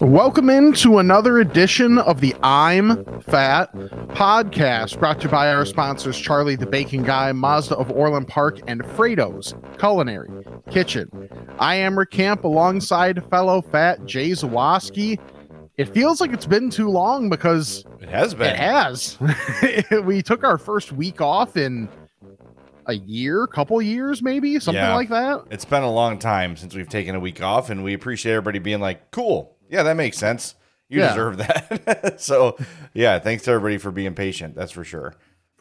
Welcome into another edition of the I'm Fat podcast, brought to you by our sponsors Charlie the Bacon Guy, Mazda of Orland Park, and Frato's Culinary Kitchen. I am Rick Camp alongside fellow fat Jay Zawoski. It feels like it's been too long because It has been. it has. we took our first week off in a year, couple years, maybe something Yeah. like that. It's been a long time since we've taken a week off, and we appreciate everybody being like, "Cool, yeah, that makes sense. You Yeah. deserve that." so, yeah, thanks to everybody for being patient. That's for sure.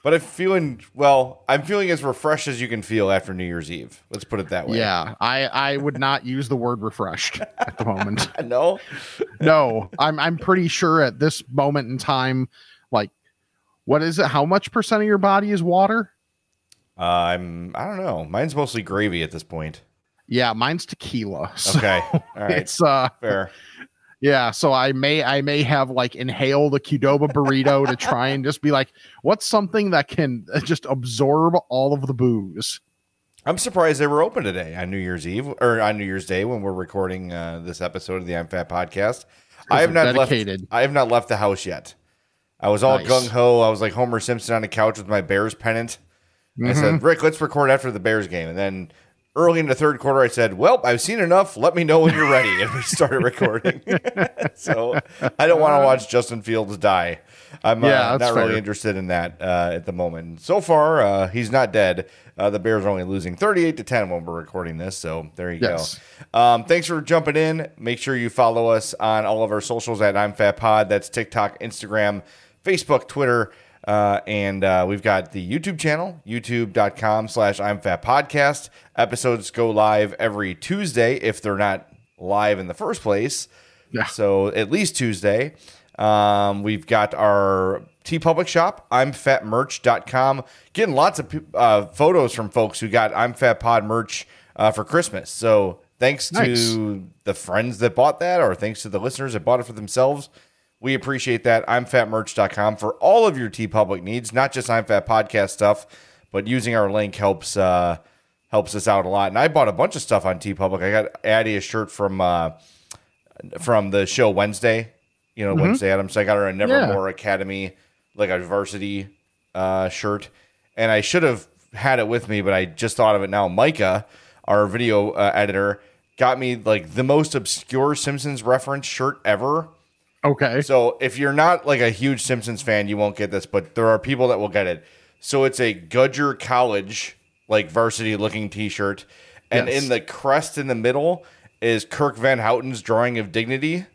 But I'm feeling well. I'm feeling as refreshed as you can feel after New Year's Eve. Let's put it that way. Yeah, I I would not use the word refreshed at the moment. No. no, I'm I'm pretty sure at this moment in time, like, what is it? How much percent of your body is water? Uh, I'm. I don't know. Mine's mostly gravy at this point. Yeah, mine's tequila. So Okay. All right. It's uh Fair. yeah, so I may I may have like inhaled a Qdoba burrito to try and just be like, what's something that can uh, just absorb all of the booze? I'm surprised they were open today on New Year's Eve or on New Year's Day when we're recording uh, this episode of the I'm Fat podcast. I have not dedicated. left. I have not left the house yet. I was all Nice. gung ho. I was like Homer Simpson on the couch with my Bears pennant. I Mm-hmm. said, "Rick, let's record after the Bears game." And then early in the third quarter, I said, "Well, I've seen enough. Let me know when you're ready." And we started recording. so I don't want to watch Justin Fields die. I'm Yeah, uh, not really interested in that uh, at the moment. So far, uh, he's not dead. Uh, the Bears are only losing 38 to 10 when we're recording this. So there you Yes. go. Um, thanks for jumping in. Make sure you follow us on all of our socials at I'm Fat Pod. That's TikTok, Instagram, Facebook, Twitter. Uh, and uh, we've got the YouTube channel, youtube.com slash I'm Fat Podcast. Episodes go live every Tuesday if they're not live in the first place. Yeah. So at least Tuesday. Um, we've got our TeePublic shop, I'm fatmerch.com. Getting lots of uh, photos from folks who got I'm Fat Pod merch uh, for Christmas. So thanks Nice. to the friends that bought that, or thanks to the listeners that bought it for themselves. We appreciate that. I'm fatmerch.com for all of your TeePublic needs, not just I'm Fat Podcast stuff, but using our link helps uh, helps us out a lot. And I bought a bunch of stuff on TeePublic. I got Addie a shirt from uh, from the show Wednesday, you know, Wednesday Addams. I got her a Nevermore Academy, like a varsity uh, shirt. And I should have had it with me, but I just thought of it now. Micah, our video uh, editor, got me like the most obscure Simpsons reference shirt ever. Okay. So if you're not like a huge Simpsons fan, you won't get this, but there are people that will get it. So it's a Gudger College like varsity looking T-shirt, and Yes. in the crest in the middle is Kirk Van Houten's drawing of dignity.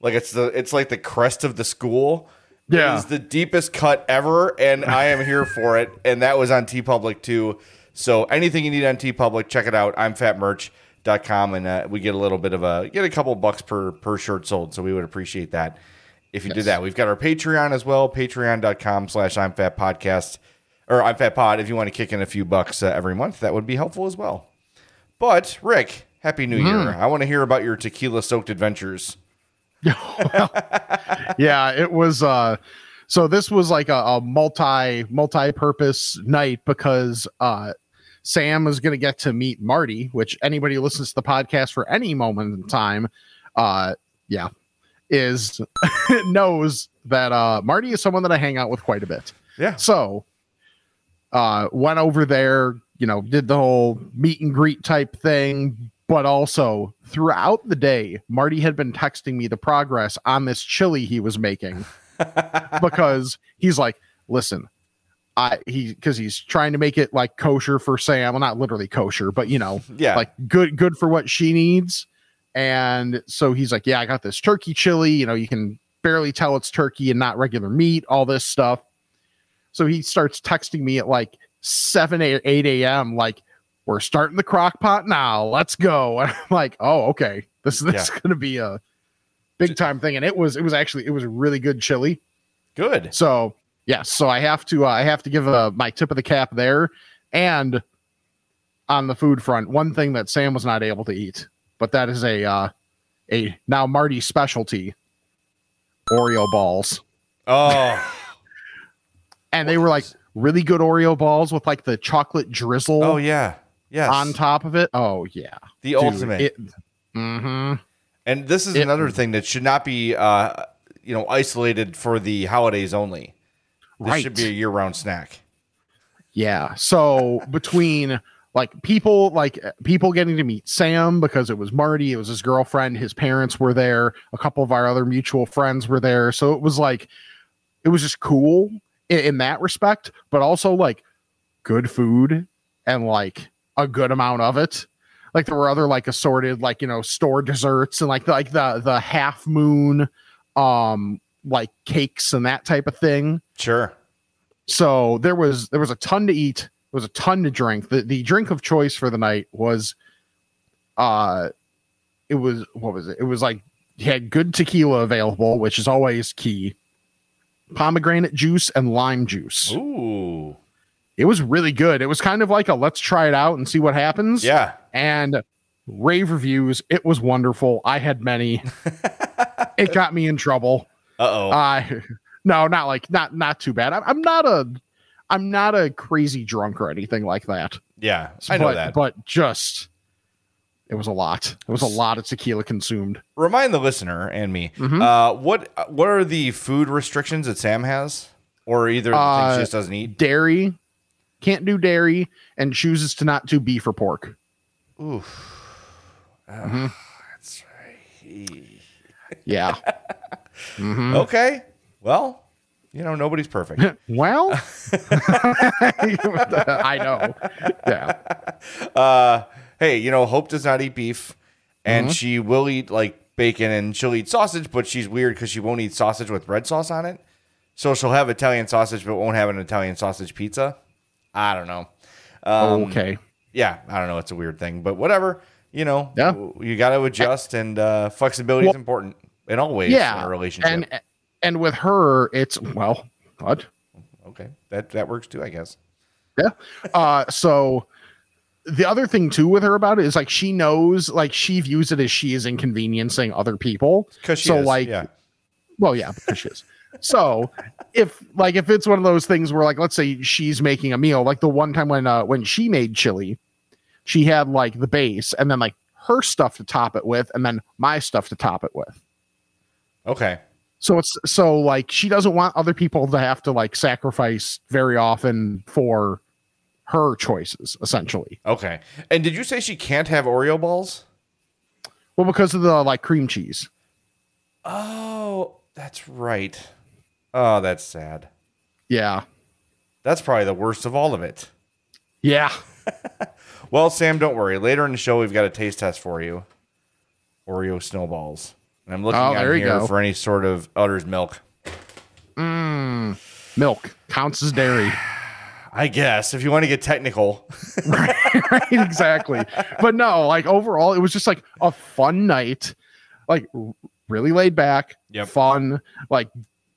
Like it's the it's like the crest of the school. Yeah. It is the deepest cut ever, and I am here for it. And that was on TeePublic too. So anything you need on TeePublic, check it out. I'm fatmerch.com and uh, we get a little bit of a get a couple bucks per per shirt sold. So we would appreciate that if you did that. We've got our Patreon as well, patreon.com slash I'm fat podcast or I'm fat pod. If you want to kick in a few bucks uh, every month, that would be helpful as well. But Rick, happy New Year! I want to hear about your tequila soaked adventures. yeah, it was uh so this was like a, a multi multi-purpose night because uh Sam is gonna get to meet Marty, which anybody who listens to the podcast for any moment in time, uh yeah, is knows that uh Marty is someone that I hang out with quite a bit. Yeah. So uh went over there, you know, did the whole meet and greet type thing, but also throughout the day, Marty had been texting me the progress on this chili he was making because he's like, listen, I he because he's trying to make it like kosher for Sam. Well, not literally kosher, but you know, Yeah. like good good for what she needs. And so he's like, Yeah, I got this turkey chili. You know, you can barely tell it's turkey and not regular meat, all this stuff. So he starts texting me at like 7 8 a.m. like we're starting the crock pot now. Let's go. And I'm like, oh, okay. This this is gonna be a big time thing. And it was it was actually it was a really good chili. Good. So yes, so I have to uh, I have to give uh, my tip of the cap there. And on the food front, one thing that Sam was not able to eat, but that is a uh, a now Marty specialty, Oreo balls, Oh, and they were like really good Oreo balls with like the chocolate drizzle oh yeah, yes. on top of it. Oh yeah, the Dude, ultimate. It, mm-hmm. and this is it- another thing that should not be, uh, you know, isolated for the holidays only. This Right. should be a year-round snack. Yeah. So between like people like people getting to meet Sam because it was Marty, it was his girlfriend, his parents were there, a couple of our other mutual friends were there. So it was like it was just cool in, in that respect, but also like good food and like a good amount of it. Like there were other like assorted like you know store desserts and like the, like the the half moon um like cakes and that type of thing. Sure. so there was there was a ton to eat. There was a ton to drink. The the drink of choice for the night was uh it was what was it? It was like you had good tequila available which is always key. Pomegranate juice and lime juice. Ooh. it was really good. It was kind of like a let's try it out and see what happens. Yeah. and rave reviews it was wonderful. I had many. It got me in trouble Uh oh. uh no, not like not not too bad. I'm, I'm not a I'm not a crazy drunk or anything like that. yeah. I know but, that. But just it was a lot. It was a lot of tequila consumed. Remind the listener and me. Mhm. Uh, what what are the food restrictions that Sam has, or either the things Uh, she just doesn't eat? Dairy, can't do dairy, and chooses to not do beef or pork. Oof. Mhm. That's right. Yeah. Mhm. Okay. Well, you know nobody's perfect. Well, I know. Yeah. uh, hey, you know Hope does not eat beef, and Mhm. she will eat like bacon and she'll eat sausage, but she's weird because she won't eat sausage with red sauce on it. So she'll have Italian sausage, but won't have an Italian sausage pizza. I don't know. Um, okay. yeah, I don't know. It's a weird thing, but whatever. You know, Yeah. you got to adjust, and uh, flexibility is Well- important in all ways in Yeah. a relationship. And and with her, it's well, what? okay, that that works too, I guess. Yeah. Uh so the other thing too with her about it is like she knows like she views it as she is inconveniencing other people Because she So, is, like, yeah, well yeah because she is so if like if it's one of those things where like let's say she's making a meal like the one time when uh when she made chili she had like the base and then like her stuff to top it with and then my stuff to top it with okay, so it's so like she doesn't want other people to have to like sacrifice very often for her choices essentially okay. And did you say she can't have Oreo balls? Well, because of the like cream cheese. Oh, that's right. Oh, that's sad. Yeah. That's probably the worst of all of it. Yeah. Well, Sam, don't worry. Later in the show, we've got a taste test for you. Oreo snowballs. And I'm looking Oh, here go. for any sort of Utter's milk. Mm. Milk counts as dairy. I guess if you want to get technical. right, right, exactly. But no, like overall, it was just like a fun night. Like really laid back, Yep. fun. Like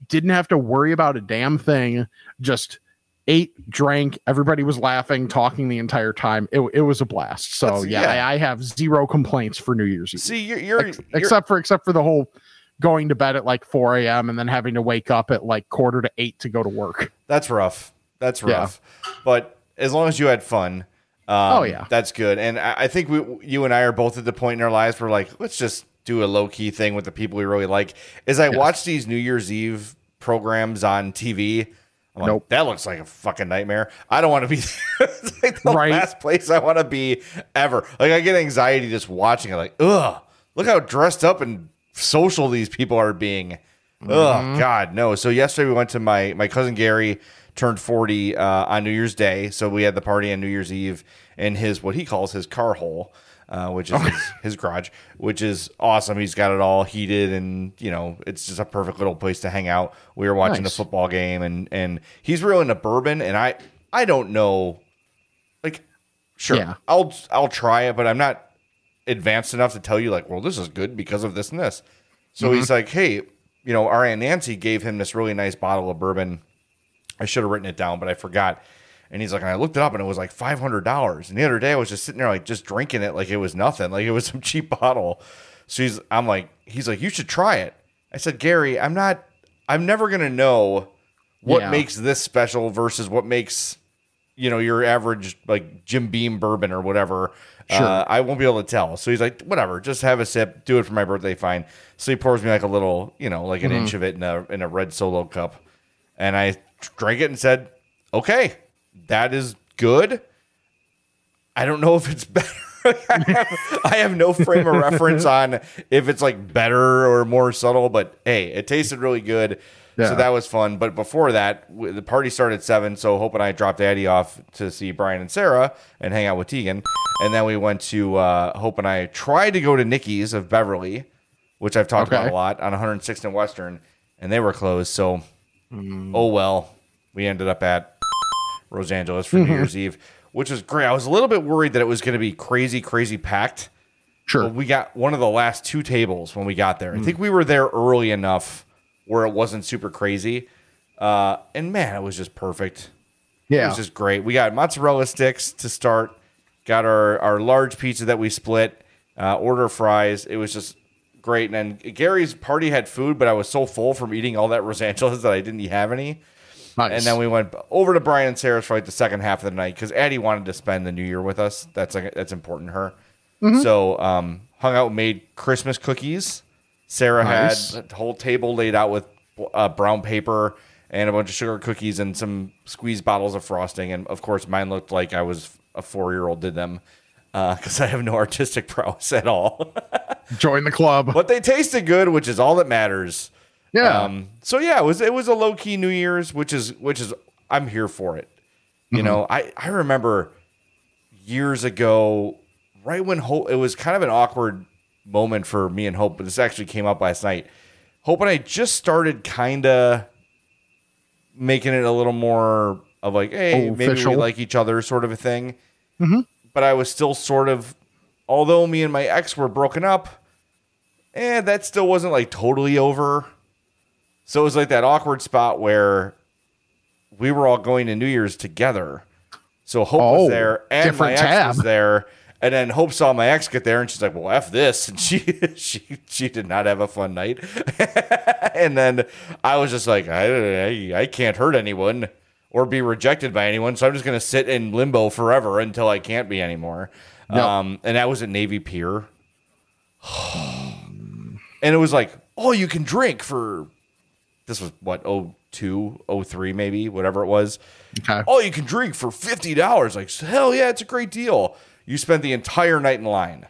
didn't have to worry about a damn thing. Just ate, drank. Everybody was laughing, talking the entire time. It, it was a blast. So yeah, yeah. I, I have zero complaints for New Year's Eve. See, you're, you're, Ex- you're- except for except for the whole going to bed at like 4 a.m. and then having to wake up at like quarter to eight to go to work. that's rough. That's Yeah. rough. But as long as you had fun, um, Oh, yeah. that's good. And I, I think we, you and I are both at the point in our lives where like, let's just do a low key thing with the people we really like. As I Yes. watch these New Year's Eve programs on TV, like, Nope. that looks like a fucking nightmare. I don't want to be it's like the Right. last place I want to be ever. Like I get anxiety just watching it. Like, ugh, look how dressed up and social these people are being. Mm-hmm. Oh God, no. So yesterday we went to my my cousin Gary turned 40 uh, on New Year's Day. So we had the party on New Year's Eve in his what he calls his car hole, uh, which is his, his garage, which is awesome. He's got it all heated and you know it's just a perfect little place to hang out. We were watching Nice. a football game and and he's real into bourbon and I I don't know like sure Yeah. I'll I'll try it, but I'm not advanced enough to tell you like, well, this is good because of this and this. So he's like, hey, you know, our aunt Nancy gave him this really nice bottle of bourbon. I should have written it down, but I forgot. And he's like, and I looked it up and it was like five hundred dollars. And the other day I was just sitting there like just drinking it like it was nothing, like it was some cheap bottle. So he's, I'm like, he's like, you should try it. I said, Gary, I'm not, I'm never gonna know what Yeah. makes this special versus what makes, you know, your average like Jim Beam bourbon or whatever. Sure. Uh, I won't be able to tell. So he's like, whatever, just have a sip, do it for my birthday, fine. So he pours me like a little, you know, like an inch of it in a in a red solo cup, and I drank it and said, okay, that is good. I don't know if it's better. I, have, I have no frame of reference on if it's like better or more subtle, but hey, it tasted really good. Yeah. So that was fun. But before that, the party started at seven. So Hope and I dropped Addie off to see Brian and Sarah and hang out with Tegan. And then we went to uh, Hope and I tried to go to Nikki's of Beverly, which I've talked about a lot on 106th and Western, and they were closed. So Hmm. oh well, we ended up at Los Angeles for Mm-hmm. New Year's Eve, which was great. I was a little bit worried that it was going to be crazy, crazy packed. Sure. But we got one of the last two tables when we got there. I think we were there early enough where it wasn't super crazy. Uh, and man, it was just perfect. Yeah. It was just great. We got mozzarella sticks to start. Got our our large pizza that we split. Uh, order fries. It was just great. And then Gary's party had food, but I was so full from eating all that Los Angeles that I didn't have any. Nice. And then we went over to Brian and Sarah's for like the second half of the night because Addie wanted to spend the New Year with us. That's like that's important to her. So um, hung out, made Christmas cookies. Sarah Nice. had the whole table laid out with uh, brown paper and a bunch of sugar cookies and some squeezed bottles of frosting. And of course, mine looked like I was a four year old did them because I have no artistic prowess at all. Join the club. but they tasted good, which is all that matters. Yeah. Um, so yeah, it was it was a low key New Year's, which is which is I'm here for it. You mm-hmm. know, I I remember years ago, right when Hope, it was kind of an awkward moment for me and Hope, but this actually came up last night. Hope and I just started kind of making it a little more of like, hey, maybe we like each other, sort of a thing. Mm-hmm. But I was still sort of, although me and my ex were broken up, and that still wasn't like totally over. So it was like that awkward spot where we were all going to New Year's together. So Hope Oh, was there and my ex tab. was there. And then Hope saw my ex get there and she's like, Well, F this. And she she she did not have a fun night. and then I was just like, I, I I can't hurt anyone or be rejected by anyone. So I'm just gonna sit in limbo forever until I can't be anymore. Um, and that was at Navy Pier. and it was like, oh, you can drink for this was what, 02, 03 maybe, whatever it was. okay. Oh, you can drink for $50. Like, hell yeah, it's a great deal. You spent the entire night in line.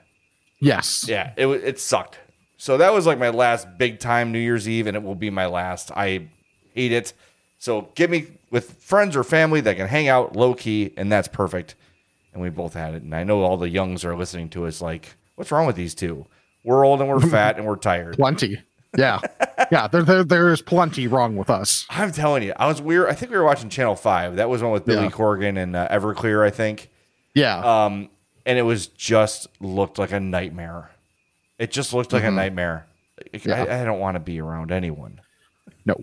Yes. Yeah, it it sucked. So that was like my last big time New Year's Eve, and it will be my last. I hate it. So get me with friends or family that can hang out low key, and that's perfect. And we both had it. And I know all the youngs are listening to us like, what's wrong with these two? We're old and we're fat and we're tired. Plenty. Yeah. yeah. There, there, there is plenty wrong with us. I'm telling you, I was weird. I think we were watching Channel Five. That was one with Billy Yeah. Corgan and uh, Everclear, I think. Yeah. Um, and it was just looked like a nightmare. It just looked like a nightmare. Mm-hmm. Yeah. I, I don't want to be around anyone. no.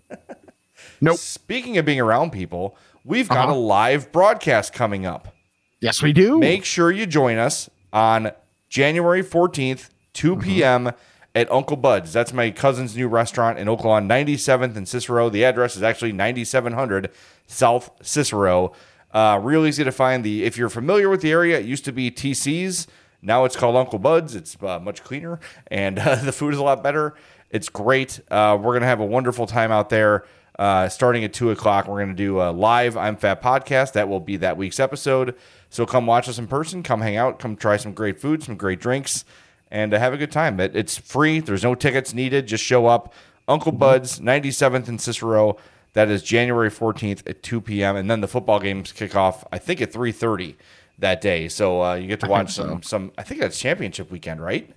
Nope. Speaking of being around people, we've got Uh-huh. a live broadcast coming up. Yes, we do. Make sure you join us on January 14th, 2 p.m. at Uncle Bud's. That's my cousin's new restaurant in Oak Lawn, 97th and Cicero. The address is actually 9700 South Cicero. Uh, real easy to find. The if you're familiar with the area, it used to be TC's. Now it's called Uncle Bud's. It's uh, much cleaner and uh, the food is a lot better. It's great. Uh, we're gonna have a wonderful time out there. Uh, starting at two o'clock, we're gonna do a live I'm Fat podcast. That will be that week's episode. So come watch us in person. Come hang out. Come try some great food, some great drinks, and uh, have a good time. It, it's free. There's no tickets needed. Just show up. Uncle Bud's, 97th and Cicero. That is January 14th at 2 p.m. And then the football games kick off, I think, at 3:30 that day. So uh, you get to watch so. some. Some. I think that's championship weekend, right?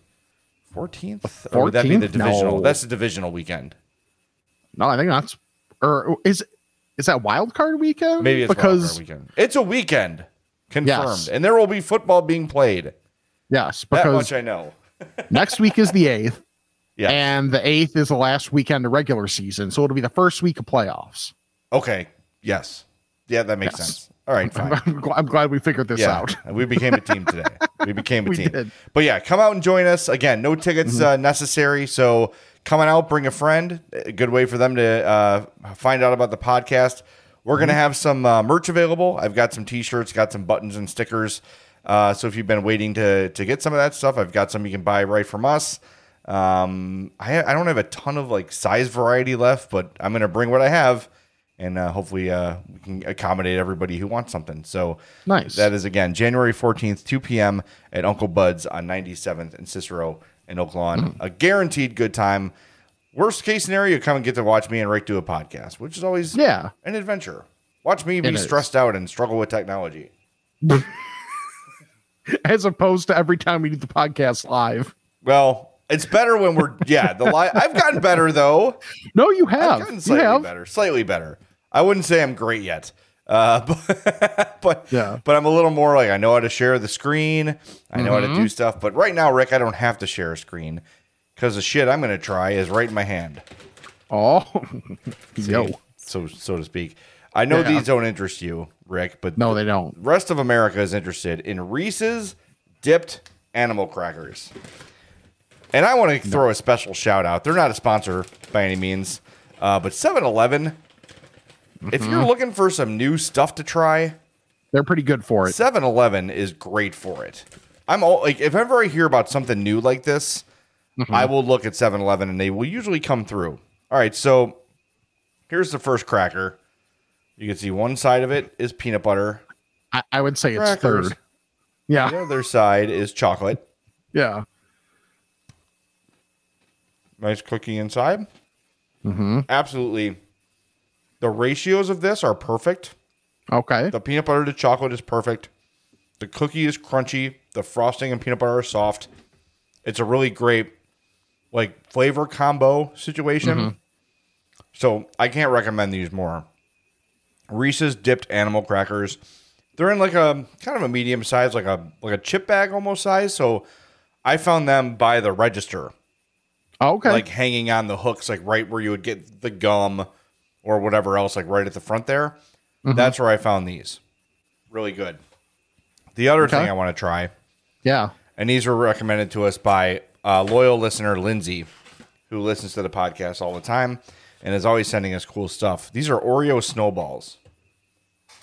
14th. Or would that be the divisional? No. That's the divisional weekend. No, I think that's or is is that wild card weekend? Maybe it's because because weekend. It's a weekend confirmed, Yes. and there will be football being played. yes, That much I know. Next week is the eighth, Yeah. and the eighth is the last weekend of regular season, so it'll be the first week of playoffs. Okay. Yes. Yeah, that makes Yes. sense. All right, fine. I'm, glad we figured this yeah, out. we became a team today. We became a We team. did. But yeah, come out and join us. Again, no tickets Mm-hmm. uh, necessary. So come on out, bring a friend. A good way for them to uh, find out about the podcast. We're Mm-hmm. going to have some uh, merch available. I've got some t-shirts, got some buttons and stickers. Uh, so if you've been waiting to to get some of that stuff, I've got some you can buy right from us. Um, I, I don't have a ton of like size variety left, but I'm going to bring what I have. And uh, hopefully uh, we can accommodate everybody who wants something. So Nice. that is again January 14th, 2 p.m. at Uncle Bud's on 97th and Cicero in Oak Lawn. A guaranteed good time. Worst case scenario, come and get to watch me and Rick do a podcast, which is always Yeah. an adventure. Watch me be stressed out and struggle with technology. As opposed to every time we do the podcast live. Well, it's better when we're yeah. The live I've gotten better though. No, you I've have. gotten You slightly have. better, slightly better. I wouldn't say I'm great yet, uh, but but Yeah. but I'm a little more like I know how to share the screen. I know how to Mm-hmm. do stuff. But right now, Rick, I don't have to share a screen because the shit I'm going to try is right in my hand. Oh, yo. so so to speak. I know Yeah. these don't interest you, Rick, but No, they don't. rest of America is interested in Reese's dipped animal crackers. And I want to throw a special shout out. They're not a sponsor by any means, uh, but 7 Eleven, if you're Mm-hmm. looking for some new stuff to try, They're pretty good for it. 7 Eleven is great for it. I'm all like, if ever I hear about something new like this, Mm-hmm. I will look at 7 Eleven and they will usually come through. All right, so here's the first cracker. You can see one side of it is peanut butter, I, I would say it's third. Yeah. the other side is chocolate. Yeah. Nice cookie inside. Mm-hmm. Absolutely. The ratios of this are perfect. Okay. The peanut butter to chocolate is perfect. The cookie is crunchy. The frosting and peanut butter are soft. It's a really great like flavor combo situation. So I can't recommend these more. Reese's dipped animal crackers. They're in like a kind of a medium size, like a like a chip bag almost size. So I found them by the register. Okay. like hanging on the hooks, like right where you would get the gum or whatever else, like right at the front there. Mm-hmm. That's where I found these. Really good. The other Okay. thing I want to try, yeah. and these were recommended to us by a loyal listener, Lindsay, who listens to the podcast all the time and is always sending us cool stuff. These are Oreo snowballs.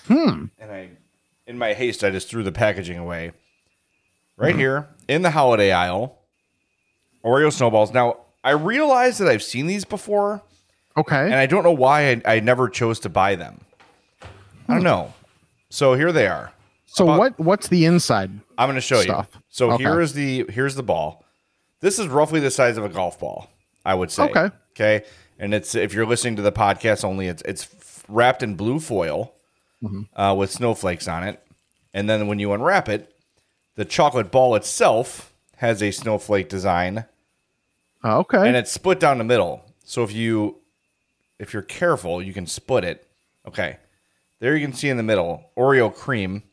Hmm. And I, in my haste, I just threw the packaging away. Right Mm-hmm. here in the holiday aisle, Oreo snowballs. Now, I realize that I've seen these before, Okay. and I don't know why I, I never chose to buy them. I don't know. So here they are. so about- what what's the inside? I'm going to show Stuff. you. So Okay. here is the here's the ball. This is roughly the size of a golf ball, I would say. Okay. Okay. And it's if you're listening to the podcast only, it's it's wrapped in blue foil Mm-hmm. uh, with snowflakes on it, and then when you unwrap it, the chocolate ball itself has a snowflake design, Okay. and it's split down the middle. So if you if you're careful, you can split it. Okay. There you can see in the middle Oreo cream.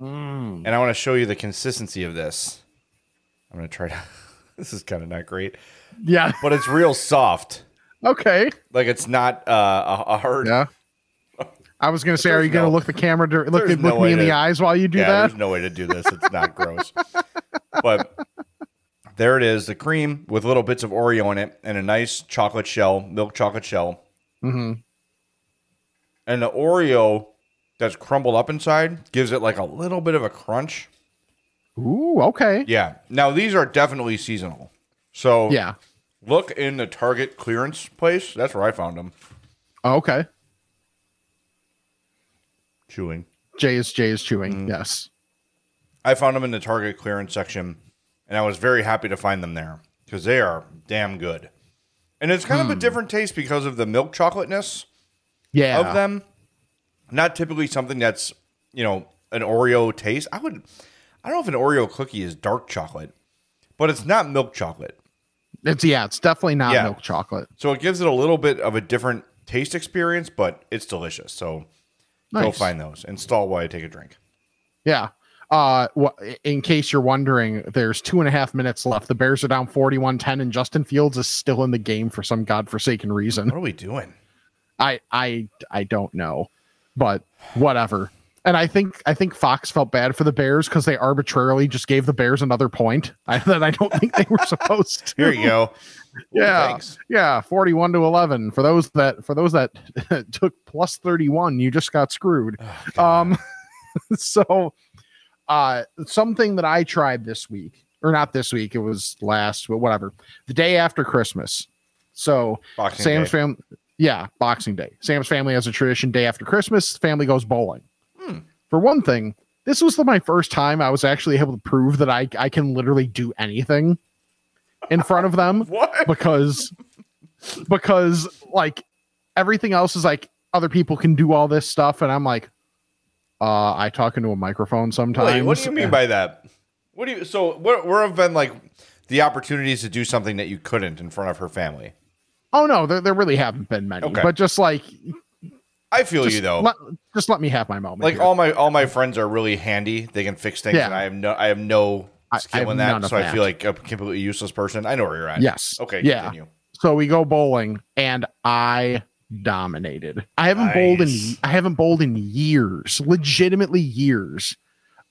Mm. And I want to show you the consistency of this. I'm going to try to. this is kind of not great, yeah. but it's real soft. Okay. Like it's not uh, a, hard. Yeah. I was gonna say, are There's you gonna look the camera, dur- look, look no me in the eyes while you do yeah, that? there's no way to do this. It's not gross. But there it is the cream with little bits of Oreo in it and a nice chocolate shell, milk chocolate shell. Mm-hmm. And the Oreo that's crumbled up inside gives it like a little bit of a crunch. Ooh. Okay. Yeah. Now, these are definitely seasonal. So Yeah. Look in the Target clearance place. That's where I found them. Okay. Chewing. Jay is Jay is chewing. Mm. Yes. I found them in the Target clearance section, and I was very happy to find them there because they are damn good. And it's kind of a different taste because of the milk chocolateness Yeah. of them. Not typically something that's, you know, an Oreo taste. I would, I don't know if an Oreo cookie is dark chocolate, but it's not milk chocolate. It's yeah. It's definitely not Yeah. milk chocolate. So it gives it a little bit of a different taste experience, but it's delicious. So go find those. Install while I take a drink. Yeah. Uh, in case you're wondering, there's two and a half minutes left. The Bears are down 41 10, and Justin Fields is still in the game for some godforsaken reason. What are we doing? I, I, I don't know, but whatever. And I think I think Fox felt bad for the Bears because they arbitrarily just gave the Bears another point I, that I don't think they were supposed to. Here you go. Yeah, yeah, forty-one to eleven. For those that for those that took plus thirty-one, you just got screwed. um, so, uh, something that I tried this week, or not this week, it was last, but whatever, the day after Christmas. So Boxing Sam's family, yeah, Boxing Day. Sam's family has a tradition. Day after Christmas, family goes bowling. For one thing, this was the, my first time I was actually able to prove that I I can literally do anything in front of them What? because because like everything else is like other people can do all this stuff and i'm like uh i talk into a microphone sometimes Wait, what do you mean by that? What do you? So, what? Where have been like the opportunities to do something that you couldn't in front of her family? oh no there, there really haven't been many Okay. but just like I feel just you though. let, just let me have my moment like here. all my all my friends are really handy. They can fix things, Yeah. and I have no I have no I- I skill have in that. So I that. feel like a completely useless person. I know where you're at. yes Okay. yeah Continue. so we go bowling and i dominated i haven't bowled in i haven't bowled in years legitimately years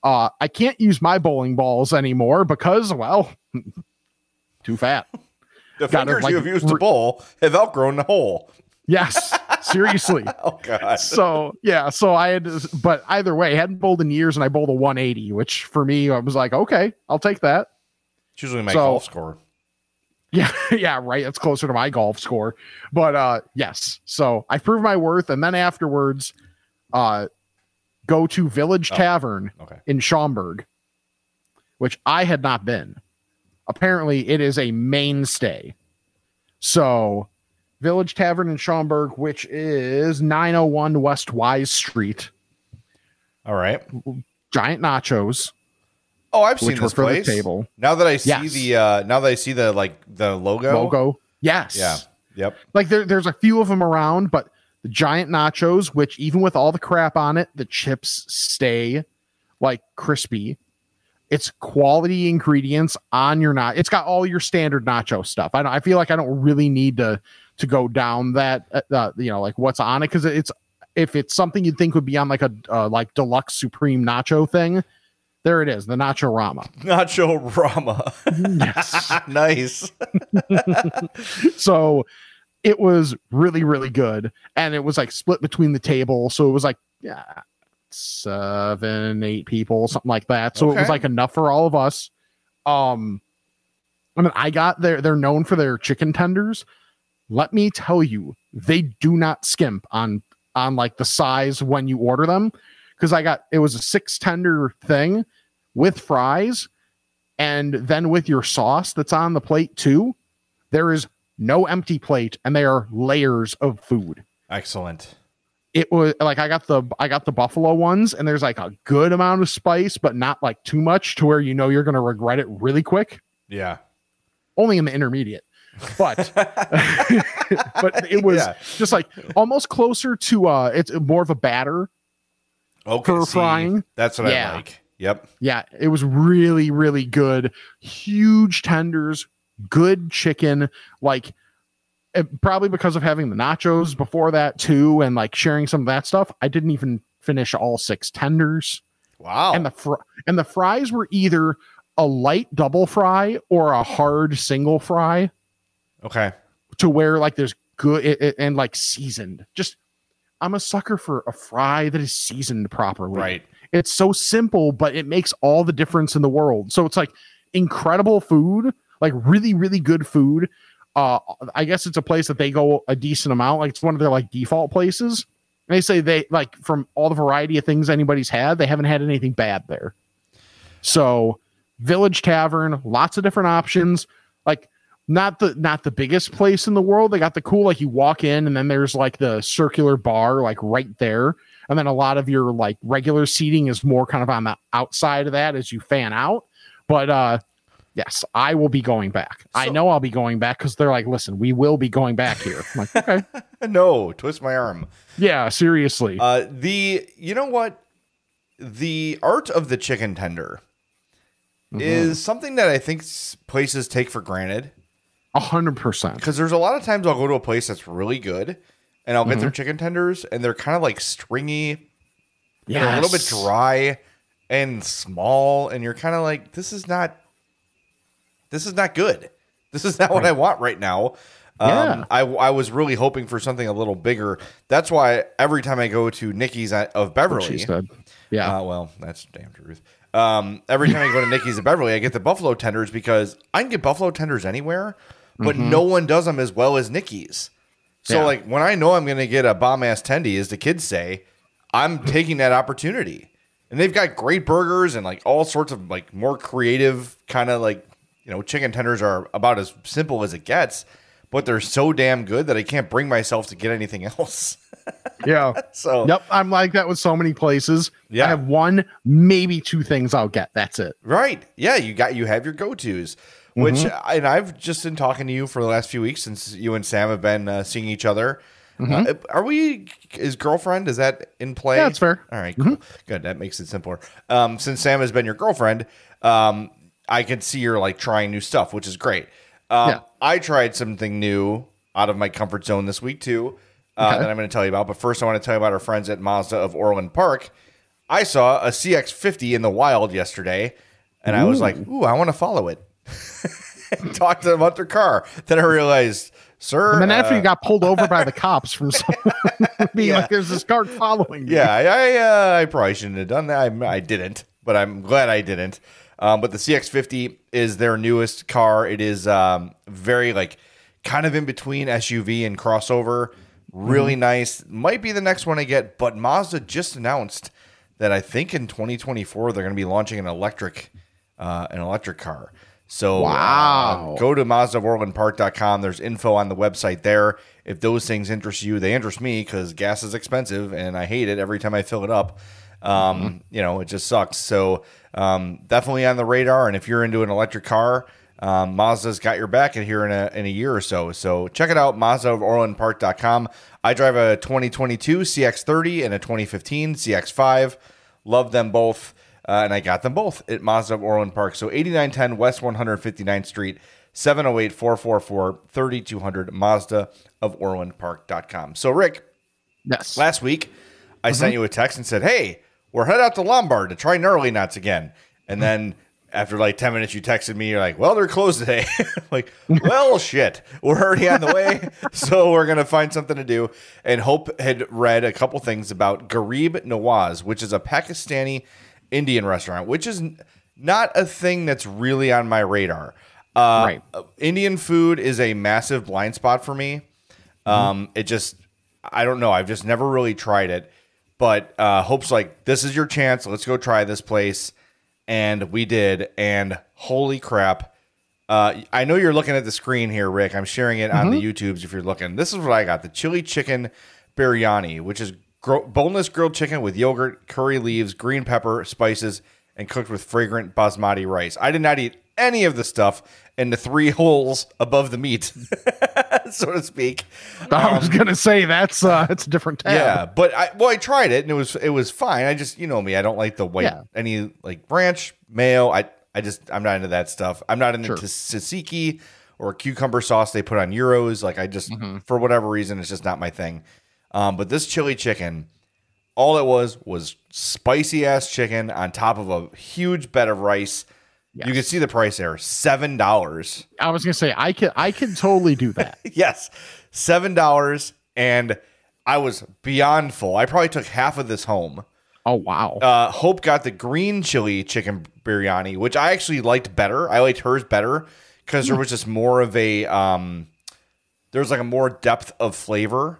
uh i can't use my bowling balls anymore because well too fat The Gotta, fingers like, you have used to bowl have outgrown the hole. Yes seriously Oh God. so yeah so i had to- but either way I hadn't bowled in years and i bowled a 180 which for me i was like okay i'll take that It's usually my So- golf score. yeah yeah right that's closer to my golf score but uh yes so i proved my worth and then afterwards uh go to village Oh. tavern Okay. in schaumburg which i had not been apparently it is a mainstay so village tavern in schaumburg which is 901 west wise street All right. giant nachos Oh, I've seen this for place. the table Now that I see Yes. the uh now that I see the like the logo. logo yes Yeah. Yep. like there, there's a few of them around but the giant nachos which even with all the crap on it the chips stay like crispy it's quality ingredients on your not it's got all your standard nacho stuff i don't i feel like i don't really need to to go down that uh, uh, you know like what's on it? Because it's if it's something you'd think would be on like a uh, like deluxe supreme nacho thing there it is the nacho rama Nacho Rama. yes. Nice. so it was really really good and it was like split between the table so it was like yeah seven eight people something like that so it was like enough for all of us. Um i mean i got their they're known for their chicken tenders let me tell you they do not skimp on on like the size when you order them because i got it was a six tender thing with fries and then with your sauce that's on the plate too there is no empty plate and they are layers of food Excellent. it was like i got the i got the buffalo ones and there's like a good amount of spice but not like too much to where you know you're going to regret it really quick Yeah. only in the intermediate but but it was Yeah. just like almost closer to uh it's more of a batter Okay. For see, frying? That's what Yeah. I like. Yep. yeah it was really really good huge tenders good chicken like eh, probably because of having the nachos before that too and like sharing some of that stuff i didn't even finish all six tenders Wow. and the fr- and the fries were either a light double fry or a hard single fry okay. to where like there's good it, it- and like seasoned. Just i'm a sucker for a fry that is seasoned properly. Right. it's so simple but it makes all the difference in the world. So it's like incredible food like really really good food. Uh i guess it's a place that they go a decent amount. Like it's one of their like default places. And they say they like from all the variety of things anybody's had they haven't had anything bad there. So village tavern lots of different options. Like not the not the biggest place in the world. They got the cool like you walk in and then there's like the circular bar like right there. And then a lot of your like regular seating is more kind of on the outside of that as you fan out. But uh yes i will be going back. I know i'll be going back because they're like listen we will be going back here. I'm like okay. No, twist my arm. yeah seriously. Uh, the you know what, the art of the chicken tender Mm-hmm. is something that I think places take for granted. A hundred percent Because there's a lot of times I'll go to a place that's really good, and I'll get Mm-hmm. their chicken tenders, and they're kind of like stringy, They're a little bit dry and small, and you're kind of like, this is not, this is not good. This is not what I want right now. Um, Yeah. I, I was really hoping for something a little bigger. That's why every time I go to Nikki's of Beverly. Yeah. uh, well, that's damn truth. Um, every time I go to Nikki's of Beverly, I get the buffalo tenders because I can get buffalo tenders anywhere, but mm-hmm. no one does them as well as Nikki's. So, Yeah. like, when I know I'm going to get a bomb ass tendy, as the kids say, I'm taking that opportunity. And they've got great burgers and like all sorts of like more creative kind of like, you know, chicken tenders are about as simple as it gets, but they're so damn good that I can't bring myself to get anything else. yeah. so, Yep. I'm like that with so many places. Yeah. I have one, maybe two things I'll get. That's it. Right. Yeah, you got you have your go-tos. Which and I've just been talking to you for the last few weeks since you and Sam have been uh, seeing each other. Uh, are we is girlfriend is that in play? Yeah, it's fair. All right, cool. Good. That makes it simpler. Um, since Sam has been your girlfriend, um, I can see you're like trying new stuff, which is great. Um, Yeah. I tried something new out of my comfort zone this week too. Uh, Okay. That I'm going to tell you about. But first, I want to tell you about our friends at Mazda of Orland Park. I saw a CX50 in the wild yesterday, and I was like, "Ooh, I want to follow it." Talk to them about their car. Then I realized, sir. And then after uh, you got pulled over by the cops from someone being Yeah. like, there's this car following you. Yeah, I I, uh, I probably shouldn't have done that. I, I didn't, but I'm glad I didn't. Um, but the CX50 is their newest car. It is um, very like kind of in between SUV and crossover. Really nice. Might be the next one I get, but Mazda just announced that I think in 2024 they're going to be launching an electric uh, an electric car. So Wow. uh, go to MazdaOfOrlandPark.com. There's info on the website there. If those things interest you, they interest me because gas is expensive and I hate it every time I fill it up. Um, You know, it just sucks. So um, definitely on the radar. And if you're into an electric car, um, Mazda's got your back in here in a, in a year or so. So check it out, MazdaOfOrlandPark.com. I drive a 2022 CX30 and a 2015 CX5. Love them both. Uh, and I got them both at Mazda of Orland Park. So 8910 West 159th Street, 708 444 3200, Mazda of Orlandpark.com. So, Rick, Yes. last week I sent you a text and said, Hey, we're head out to Lombard to try gnarly knots again. And then after like 10 minutes, you texted me, You're like, Well, they're closed today. like, well, shit. We're already on the way. so we're going to find something to do. And Hope had read a couple things about Ghareeb Nawaz, which is a Pakistani Indian restaurant, which is not a thing that's really on my radar. Uh, Right. Indian food is a massive blind spot for me. Um, it just, I don't know. I've just never really tried it. But uh, Hope's like, this is your chance. Let's go try this place. And we did. And holy crap. Uh, I know you're looking at the screen here, Rick. I'm sharing it on the YouTubes if you're looking. This is what I got the chili chicken biryani, which is gro- boneless grilled chicken with yogurt, curry leaves, green pepper, spices, and cooked with fragrant basmati rice. I did not eat any of the stuff in the three holes above the meat, so to speak. I was gonna say that's uh it's a different tab. Yeah, but I well, I tried it and it was it was fine. I just you know me, I don't like the white Yeah. any like ranch mayo. I I just I'm not into that stuff. I'm not into Sure. tzatziki or cucumber sauce they put on gyros. Like I just Mm-hmm. for whatever reason, it's just not my thing. Um, but this chili chicken, all it was was spicy ass chicken on top of a huge bed of rice. You can see the price there, seven dollars. I was gonna say I can I can totally do that. yes, seven dollars, and I was beyond full. I probably took half of this home. Oh wow. Uh, Hope got the green chili chicken biryani, which I actually liked better. I liked hers better because there was just more of a um, there was like a more depth of flavor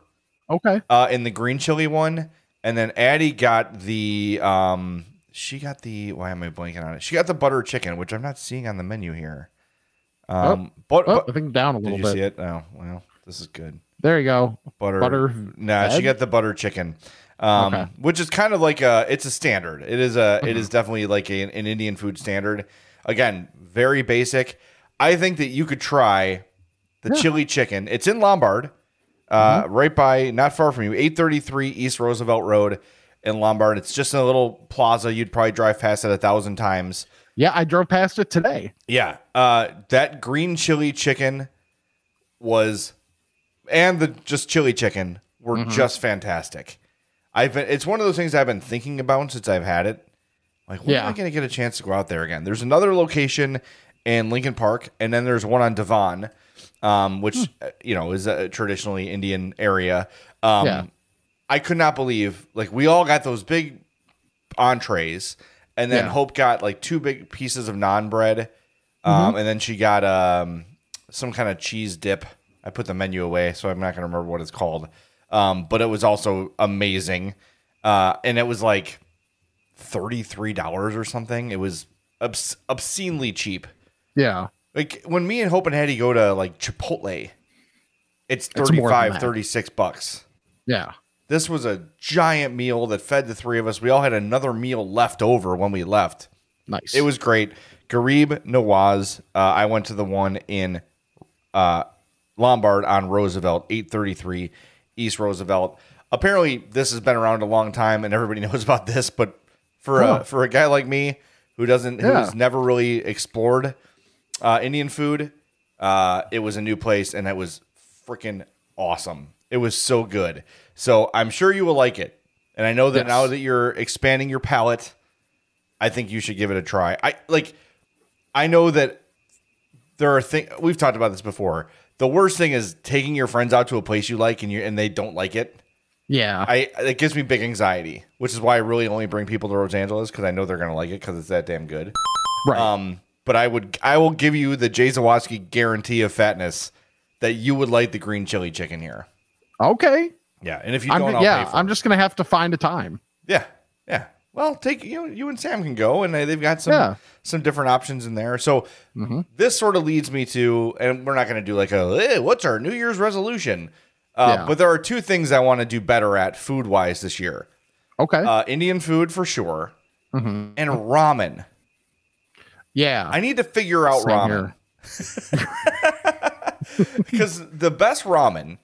okay. uh, in the green chili one, and then Addie got the um, she got the why am I blanking on it? She got the butter chicken, which I'm not seeing on the menu here. Um, but, Oh, but- I think down a did little you bit. see it? Oh, well, this is good. There you go. Butter, Butter Nah, she got the butter chicken, um, Okay. which is kind of like a. It's a standard. It is a. Mm-hmm. it is definitely like a, an Indian food standard. Again, very basic. I think that you could try the chili chicken. It's in Lombard, uh, Mm-hmm. right by, not far from you, eight thirty three East Roosevelt Road in Lombard. It's just in a little plaza. You'd probably drive past it a thousand times. Yeah, I drove past it today. Yeah. Uh, that green chili chicken was, and the just chili chicken were just fantastic. I've been. It's one of those things I've been thinking about since I've had it. Like, when am I going to get a chance to go out there again? There's another location in Lincoln Park, and then there's one on Devon, um, which uh, you know is a traditionally Indian area. Um, Yeah. I could not believe like we all got those big entrees, and then Yeah. Hope got like two big pieces of naan bread, um, and then she got um, some kind of cheese dip. I put the menu away, so I'm not going to remember what it's called. Um, but it was also amazing, uh, and it was like thirty three dollars or something. It was obs- obscenely cheap. Yeah. Like when me and Hope and Hetty go to like Chipotle, it's It's 35, that. 36 bucks. Yeah. This was a giant meal that fed the three of us. We all had another meal left over when we left. Nice. It was great. Ghareeb Nawaz. Uh, I went to the one in uh, Lombard on Roosevelt, 833 East Roosevelt. Apparently, this has been around a long time, and everybody knows about this. But for Huh. a for a guy like me who doesn't Yeah. who's never really explored uh, Indian food, uh, it was a new place, and it was freaking awesome. It was so good. So I'm sure you will like it. And I know that Yes. now that you're expanding your palate, I think you should give it a try. I like I know that there are things we've talked about this before. The worst thing is taking your friends out to a place you like and you and they don't like it. yeah. I it gives me big anxiety, which is why I really only bring people to Los Angeles because I know they're gonna like it because it's that damn good. right. Um, but I would I will give you the Jay Zawoski guarantee of fatness that you would like the green chili chicken here. okay. Yeah, and if you I'm, don't, I'll yeah. I'm it. just gonna have to find a time. Yeah, yeah. Well, take you. You and Sam can go, and they- they've got some Yeah. Mm-hmm. some different options in there. So this sort of leads me to, and we're not going to do like a "Eh, what's our New Year's resolution, uh, Yeah. but there are two things I want to do better at food wise this year: Okay. uh, Indian food for sure, Mhm. and ramen. Yeah. I need to figure out Same ramen because the best ramen,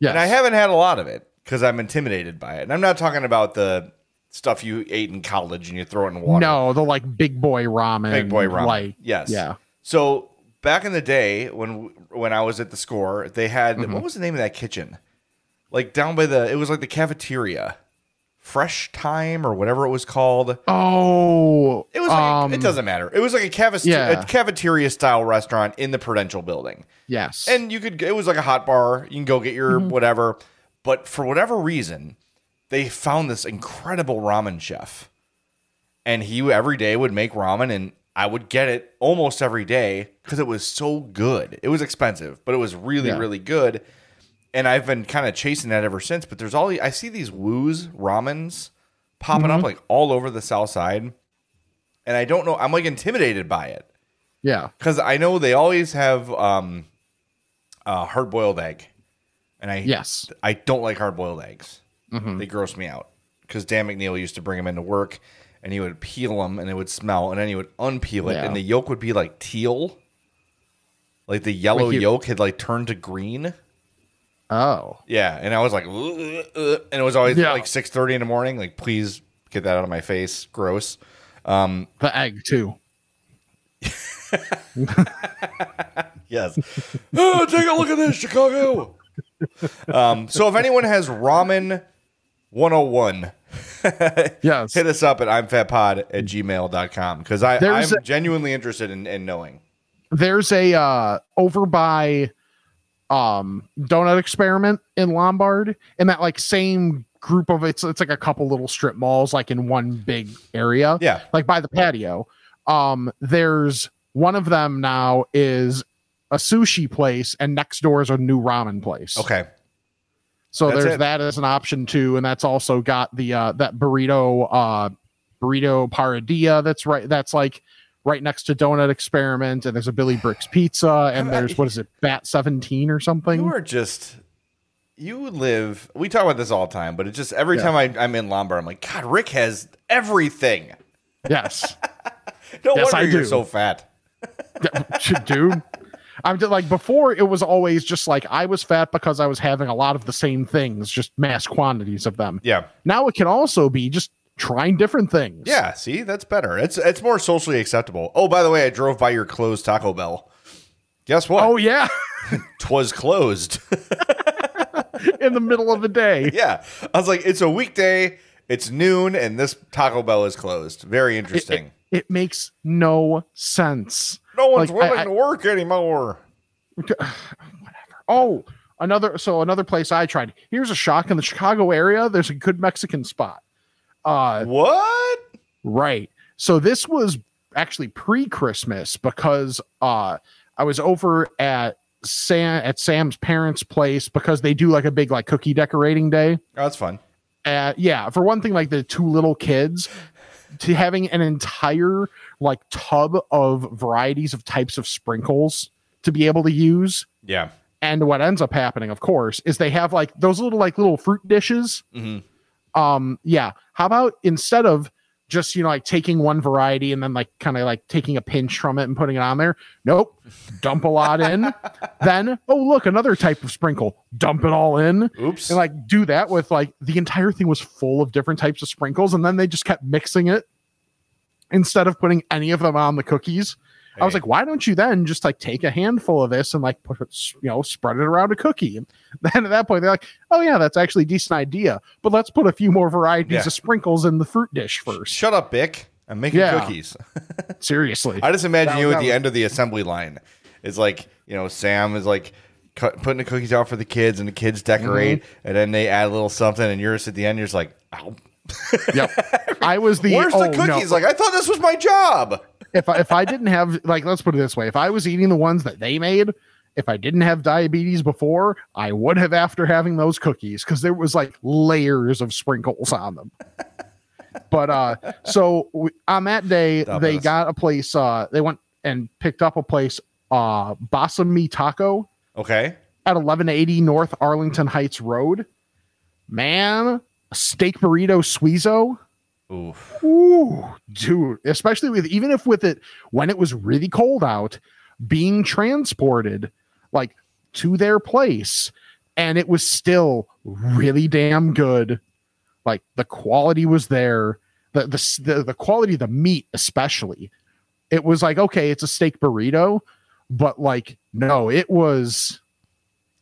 Yes. and I haven't had a lot of it because I'm intimidated by it. And I'm not talking about the stuff you ate in college and you throw it in water. No, the like big boy ramen. Big boy ramen. Like yes. yeah. So back in the day when when I was at the score, they had Mm-hmm. what was the name of that kitchen? Like down by the it was like the cafeteria. Fresh Time or whatever it was called. Oh, It was like um, it doesn't matter. It was like a, cafet- Yeah. a cafeteria style restaurant in the Prudential building. Yes. And you could it was like a hot bar. You can go get your Mm-hmm. whatever. But for whatever reason, they found this incredible ramen chef. And he every day would make ramen and I would get it almost every day because it was so good. It was expensive, but it was really, Yeah. really good. And I've been kind of chasing that ever since. But there's all I see these woos ramens popping Mm-hmm. up like all over the south side. And I don't know, I'm like intimidated by it yeah. because I know they always have um, uh, hard boiled egg, and I Yes. I don't like hard boiled eggs. Mm-hmm. They gross me out because Dan McNeil used to bring them into work, and he would peel them, and it would smell, and then he would unpeel it, Yeah. and the yolk would be like teal, like the yellow Like you- yolk had like turned to green. Oh. Yeah, and I was like, and it was always Yeah. like six thirty in the morning. Like, please get that out of my face. Gross. Um, The egg too. Yes. oh, take a look at this, Chicago. um, so if anyone has ramen 101, Yes. hit us up at imfatpod at gmail.com because I'm a- genuinely interested in, in knowing. There's a uh over by um donut experiment in Lombard in that like same group of it's it's like a couple little strip malls like in one big area. Yeah. Like by the patio. Um there's one of them now is a sushi place and next door is a new ramen place. Okay. So That's there's it. that as an option too, and that's also got the uh that burrito uh burrito paradilla that's right that's like right next to Donut Experiment, and there's a Billy Bricks Pizza, and there's what is it, Bat 17 or something? You are just, you live, we talk about this all the time, but it's just every Yeah. time I, I'm in Lombard, I'm like, God, Rick has everything. Yes. No Yes, wonder I you're do. so fat. Dude. I'm just like before it was always just like I was fat because I was having a lot of the same things, just mass quantities of them. Yeah. Now it can also be just trying different things. Yeah, see, that's better. It's it's more socially acceptable. Oh, by the way, I drove by your closed Taco Bell. Guess what? Oh yeah. Twas closed. in the middle of the day. Yeah. I was like, it's a weekday, it's noon, and this Taco Bell is closed. Very interesting. It makes no sense. no one's like, willing I- to work anymore. Whatever. Oh, another so another place I tried. Here's a shock in the Chicago area. There's a good Mexican spot. Uh, What? right. So this was actually pre-Christmas because uh I was over at Sam at Sam's parents' place because they do like a big like cookie decorating day. Oh, that's fun. uh, yeah, for one thing, like the two little kids, to having an entire like tub of varieties of types of sprinkles to be able to use. Yeah. And what ends up happening, of course, is they have like those little like little fruit dishes. Mhm. Um, yeah. How about instead of just you know like taking one variety and then like kind of like taking a pinch from it and putting it on there? Nope. Dump a lot in. then oh look, another type of sprinkle. Dump it all in Oops. and like do that with like the entire thing was full of different types of sprinkles and then they just kept mixing it instead of putting any of them on the cookies i was like why don't you then just like take a handful of this and like put it you know spread it around a cookie and then at that point they're like oh yeah that's actually a decent idea but let's put a few more varieties Yeah. of sprinkles in the fruit dish first Shut up, Bick. I'm making Yeah. cookies. seriously I just imagine That- you at the was- end of the assembly line. It's like, you know, Sam is like cut, putting the cookies out for the kids and the kids decorate Mm-hmm. and then they add a little something and yours at the end, you're just like, Ow. yep i was the where's oh, the no. cookies? Like, I thought this was my job. If I, if I didn't have like let's put it this way, if I was eating the ones that they made, if I didn't have diabetes before, I would have after having those cookies because there was like layers of sprinkles on them. but uh, so we, on that day Stop they us. got a place. Uh, they went and picked up a place, uh, Besa Mi Taco Okay. at 1180 North Arlington Heights Road. Man, steak burrito suizo. Oof. Ooh, dude, especially with even if with it when it was really cold out, being transported like to their place, and it was still really damn good. Like the quality was there, the the the, the quality of the meat, especially. It was like okay, it's a steak burrito, but like no, it was,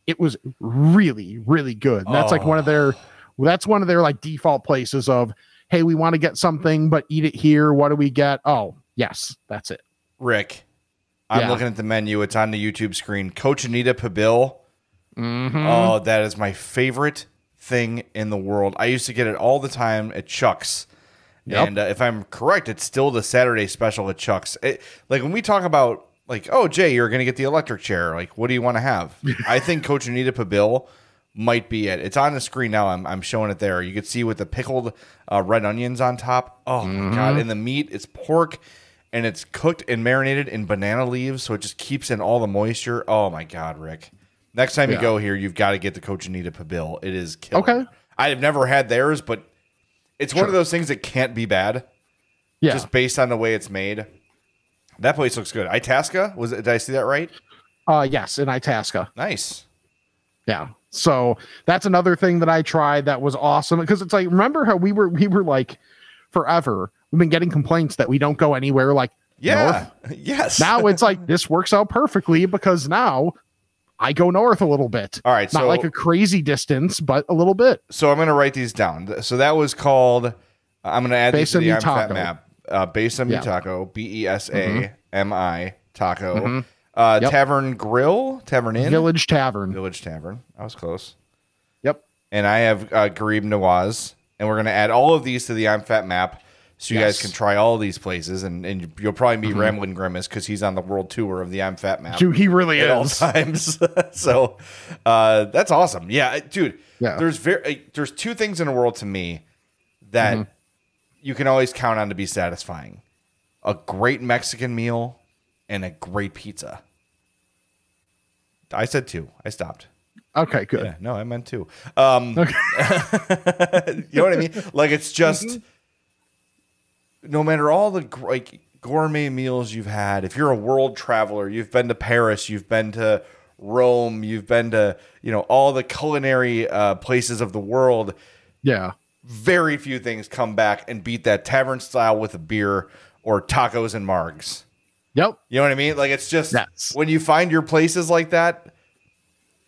it was really really good. And that's like one of their, oh. that's one of their like default places of hey, we want to get something, but eat it here. What do we get? Oh, yes, that's it. Rick, I'm Yeah. looking at the menu. It's on the YouTube screen. Cochinita Pibil. Mm-hmm. Oh, that is my favorite thing in the world. I used to get it all the time at Chuck's. Yep. And uh, if I'm correct, it's still the Saturday special at Chuck's. It, like when we talk about like, oh Jay, you're gonna get the electric chair. Like, what do you want to have? I think Cochinita Pibil might be it. It's on the screen now. I'm, I'm showing it there. You can see with the pickled uh, red onions on top. Oh my god! And the meat, it's pork, and it's cooked and marinated in banana leaves, so it just keeps in all the moisture. Oh my god, Rick! Next time you go here, you've got to get the Cochinita Pibil. It is killer. Okay. I have never had theirs, but it's one of those things that can't be bad Yeah. just based on the way it's made. That place looks good. Itasca was it? Did I see that right? uh, yes, in Itasca. Nice. Yeah. So that's another thing that I tried that was awesome because it's like remember how we were we were like forever we've been getting complaints that we don't go anywhere like Yeah. north. Yes. Now it's like this works out perfectly because now I go north a little bit. All right, Not so- like a crazy distance, but a little bit. so I'm going to write these down. So that was called. I'm going to add these to the Mi I'm Fat Taco. map. Uh, Besa Mi Yeah. Mm-hmm. Taco. B E S A M I Taco. Uh, Yep. Tavern Grill. Tavern Inn. Village Tavern. Village Tavern. I was close. Yep. and I have uh, Ghareeb Nawaz, and we're going to add all of these to the I'm Fat map, so you guys Yes. Mm-hmm. can try all of these places, and, and you'll probably meet Ramblin' Grimace because he's on the world tour of the I'm Fat map Dude, he really at all is. times. so uh, that's awesome. Yeah, dude. Yeah. There's very there's two things in the world to me that Mm-hmm. you can always count on to be satisfying: a great Mexican meal and a great pizza. I said two. I stopped. Okay, good. Yeah, no, I meant two. Um, you know what I mean? Like it's just no matter all the like gourmet meals you've had. If you're a world traveler, you've been to Paris, you've been to Rome, you've been to you know all the culinary uh, places of the world. Yeah. Very few things come back and beat that tavern style with a beer or tacos and margs. Yep. You know what I mean? Like it's just Yes. when you find your places like that,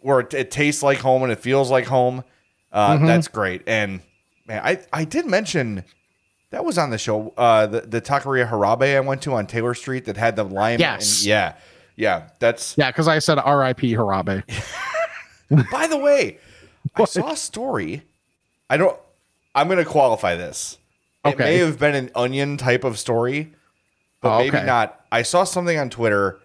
where it, it tastes like home and it feels like home. Uh, Mm-hmm. That's great. And man, I I did mention that was on the show. Uh, the the taqueria Harabe I went to on Taylor Street that had the lime. Yes. and- yeah. Yeah. That's. Yeah, because I said R.I.P. Harabe. By the way, I saw a story. I don't. I'm going to qualify this. Okay. It may have been an onion type of story, but Oh, maybe not. I saw something on Twitter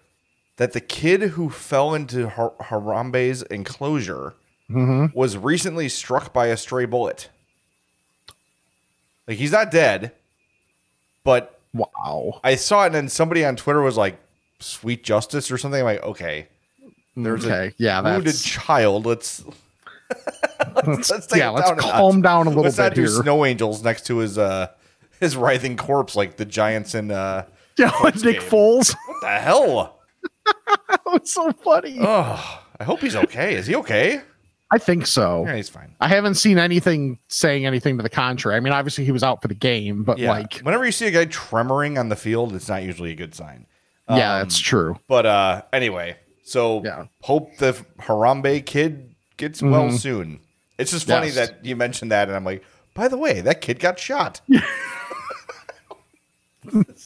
that the kid who fell into Har- Harambe's enclosure Mm-hmm. was recently struck by a stray bullet. Like he's not dead, but Wow. I saw it and then somebody on Twitter was like, "Sweet justice" or something. I'm like, okay, there's okay. a Yeah, wounded that's child. Let's let's, let's take yeah. Let's down a calm down a little Let's bit not do here. snow angels next to his uh his writhing corpse like the Giants in uh yeah, Nick game. Foles. what the hell? that was so funny. Oh, I hope he's okay. Is he okay? I think so. Yeah, he's fine. I haven't seen anything saying anything to the contrary. I mean, obviously he was out for the game, but Yeah. like, whenever you see a guy tremoring on the field, it's not usually a good sign. yeah, that's true. But uh anyway, so Yeah. hope the Harambe kid gets well soon. It's just funny Mm-hmm. Yes. that you mentioned that, and I'm like, by the way, that kid got shot.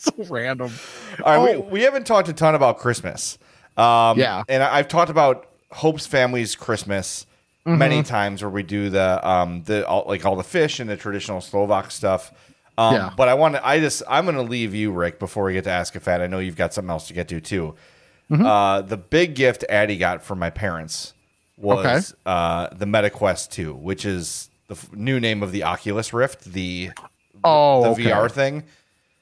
so random. All right, Oh. we, we haven't talked a ton about Christmas. Um, Yeah. and I- I've talked about Hope's family's Christmas Mm-hmm. many times, where we do the um the all, like all the fish and the traditional Slovak stuff. Um, Yeah. But I want to. I just I'm going to leave you, Rick, before we get to ask a fat. I know you've got something else to get to too. Mm-hmm. Uh, the big gift Addie got from my parents was uh, the MetaQuest 2, which is the f- new name of the Oculus Rift, the Oh, the okay. VR thing.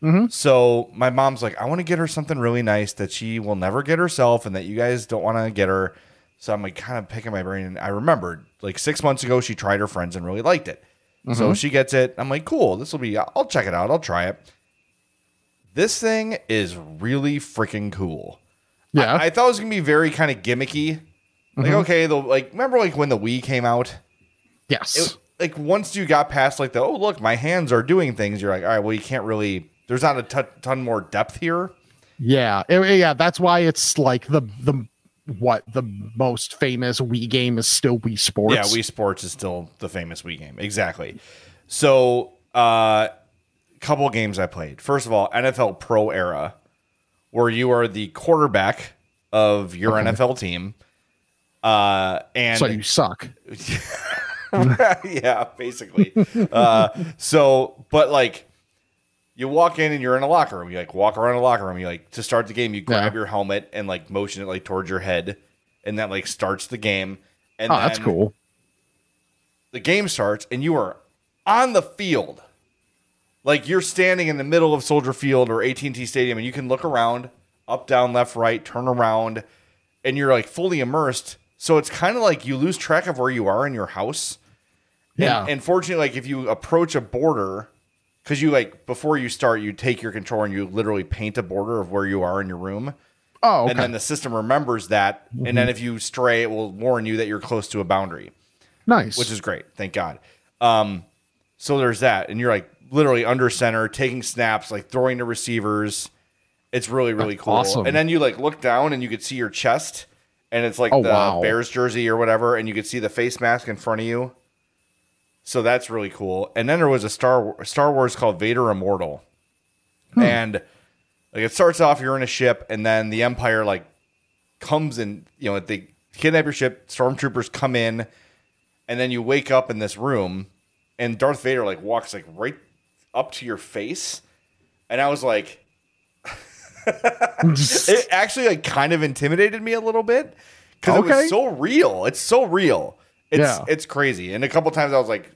Mm-hmm. So my mom's like, I want to get her something really nice that she will never get herself, and that you guys don't want to get her. So I'm like, kind of picking my brain, and I remembered like six months ago she tried her friends and really liked it. So mm-hmm. she gets it. I'm like, cool. This will be. I'll check it out. I'll try it. This thing is really freaking cool. Yeah. I, I thought it was gonna be very kind of gimmicky. Like, mm-hmm. okay, the like remember like when the Wii came out? yes. it, like once you got past like the oh look my hands are doing things you're like all right well you can't really there's not a ton- ton more depth here yeah. It- yeah. That's why it's like the the what the most famous Wii game is still Wii Sports. yeah Wii Sports is still the famous Wii game exactly so uh couple games I played first of all NFL Pro era where you are the quarterback of your NFL team uh and So you suck. yeah, basically. Uh, so, but like, you walk in and you're in a locker room. You like walk around a locker room. You like to start the game. You grab Yeah. your helmet and like motion it like towards your head, and that like starts the game. And Oh, that's cool. The game starts, and you are on the field. Like you're standing in the middle of Soldier Field or AT&T Stadium, and you can look around, up, down, left, right, turn around, and you're like fully immersed. So it's kind of like you lose track of where you are in your house. And- Yeah. And, fortunately, like if you approach a border, because you like before you start, you take your controller and you literally paint a border of where you are in your room. Oh, okay. And then the system remembers that. And then if you stray, it will warn you that you're close to a boundary nice. which is great. Thank God. Um, so there's that, and you're like literally under center, taking snaps, like throwing to receivers. It's really really That's cool. awesome. And then you like look down and you could see your chest, and it's like Oh, the wow. Bears jersey or whatever, and you could see the face mask in front of you. So that's really cool. And then there was a Star Star Wars called Vader Immortal, Hmm. and like it starts off you're in a ship, and then the Empire like comes and you know they kidnap your ship. Stormtroopers come in, and then you wake up in this room, and Darth Vader like walks like right up to your face, and I was like, it actually like kind of intimidated me a little bit because it was so real. It's so real. It's Yeah. it's crazy. And a couple times I was like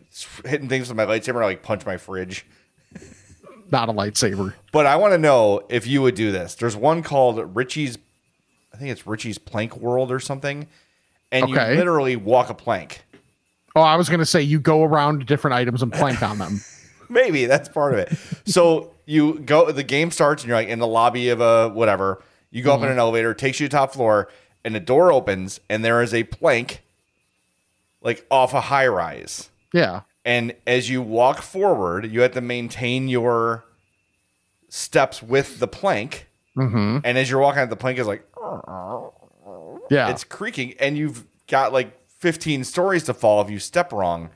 hitting things with my lightsaber, to, like punch my fridge. Not a lightsaber. But I want to know if you would do this. There's one called Richie's, I think it's Richie's Plank World or something, and Okay. you literally walk a plank. Oh, I was gonna say you go around different items and plank on them. Maybe that's part of it. So you go, the game starts, and you're like in the lobby of a whatever. You go up in mm-hmm. an elevator, it takes you to top floor, and the door opens, and there is a plank, like off a high rise. Yeah. And as you walk forward, you have to maintain your steps with the plank. Mm-hmm. And as you're walking, the plank is like Yeah. it's creaking, and you've got like 15 stories to fall if you step wrong.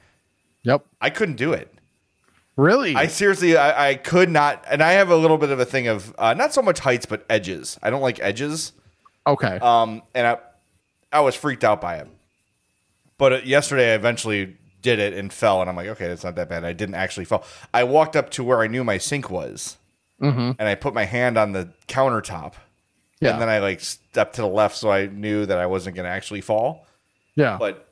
Yep. I couldn't do it. Really? I seriously, I, I could not. And I have a little bit of a thing of uh, not so much heights, but edges. I don't like edges. okay. Um, and I, I was freaked out by it. But uh, yesterday, I eventually did it and fell, and I'm like, okay, that's not that bad. I didn't actually fall. I walked up to where I knew my sink was, mm-hmm. and I put my hand on the countertop, Yeah. and then I like stepped to the left so I knew that I wasn't going to actually fall. yeah. But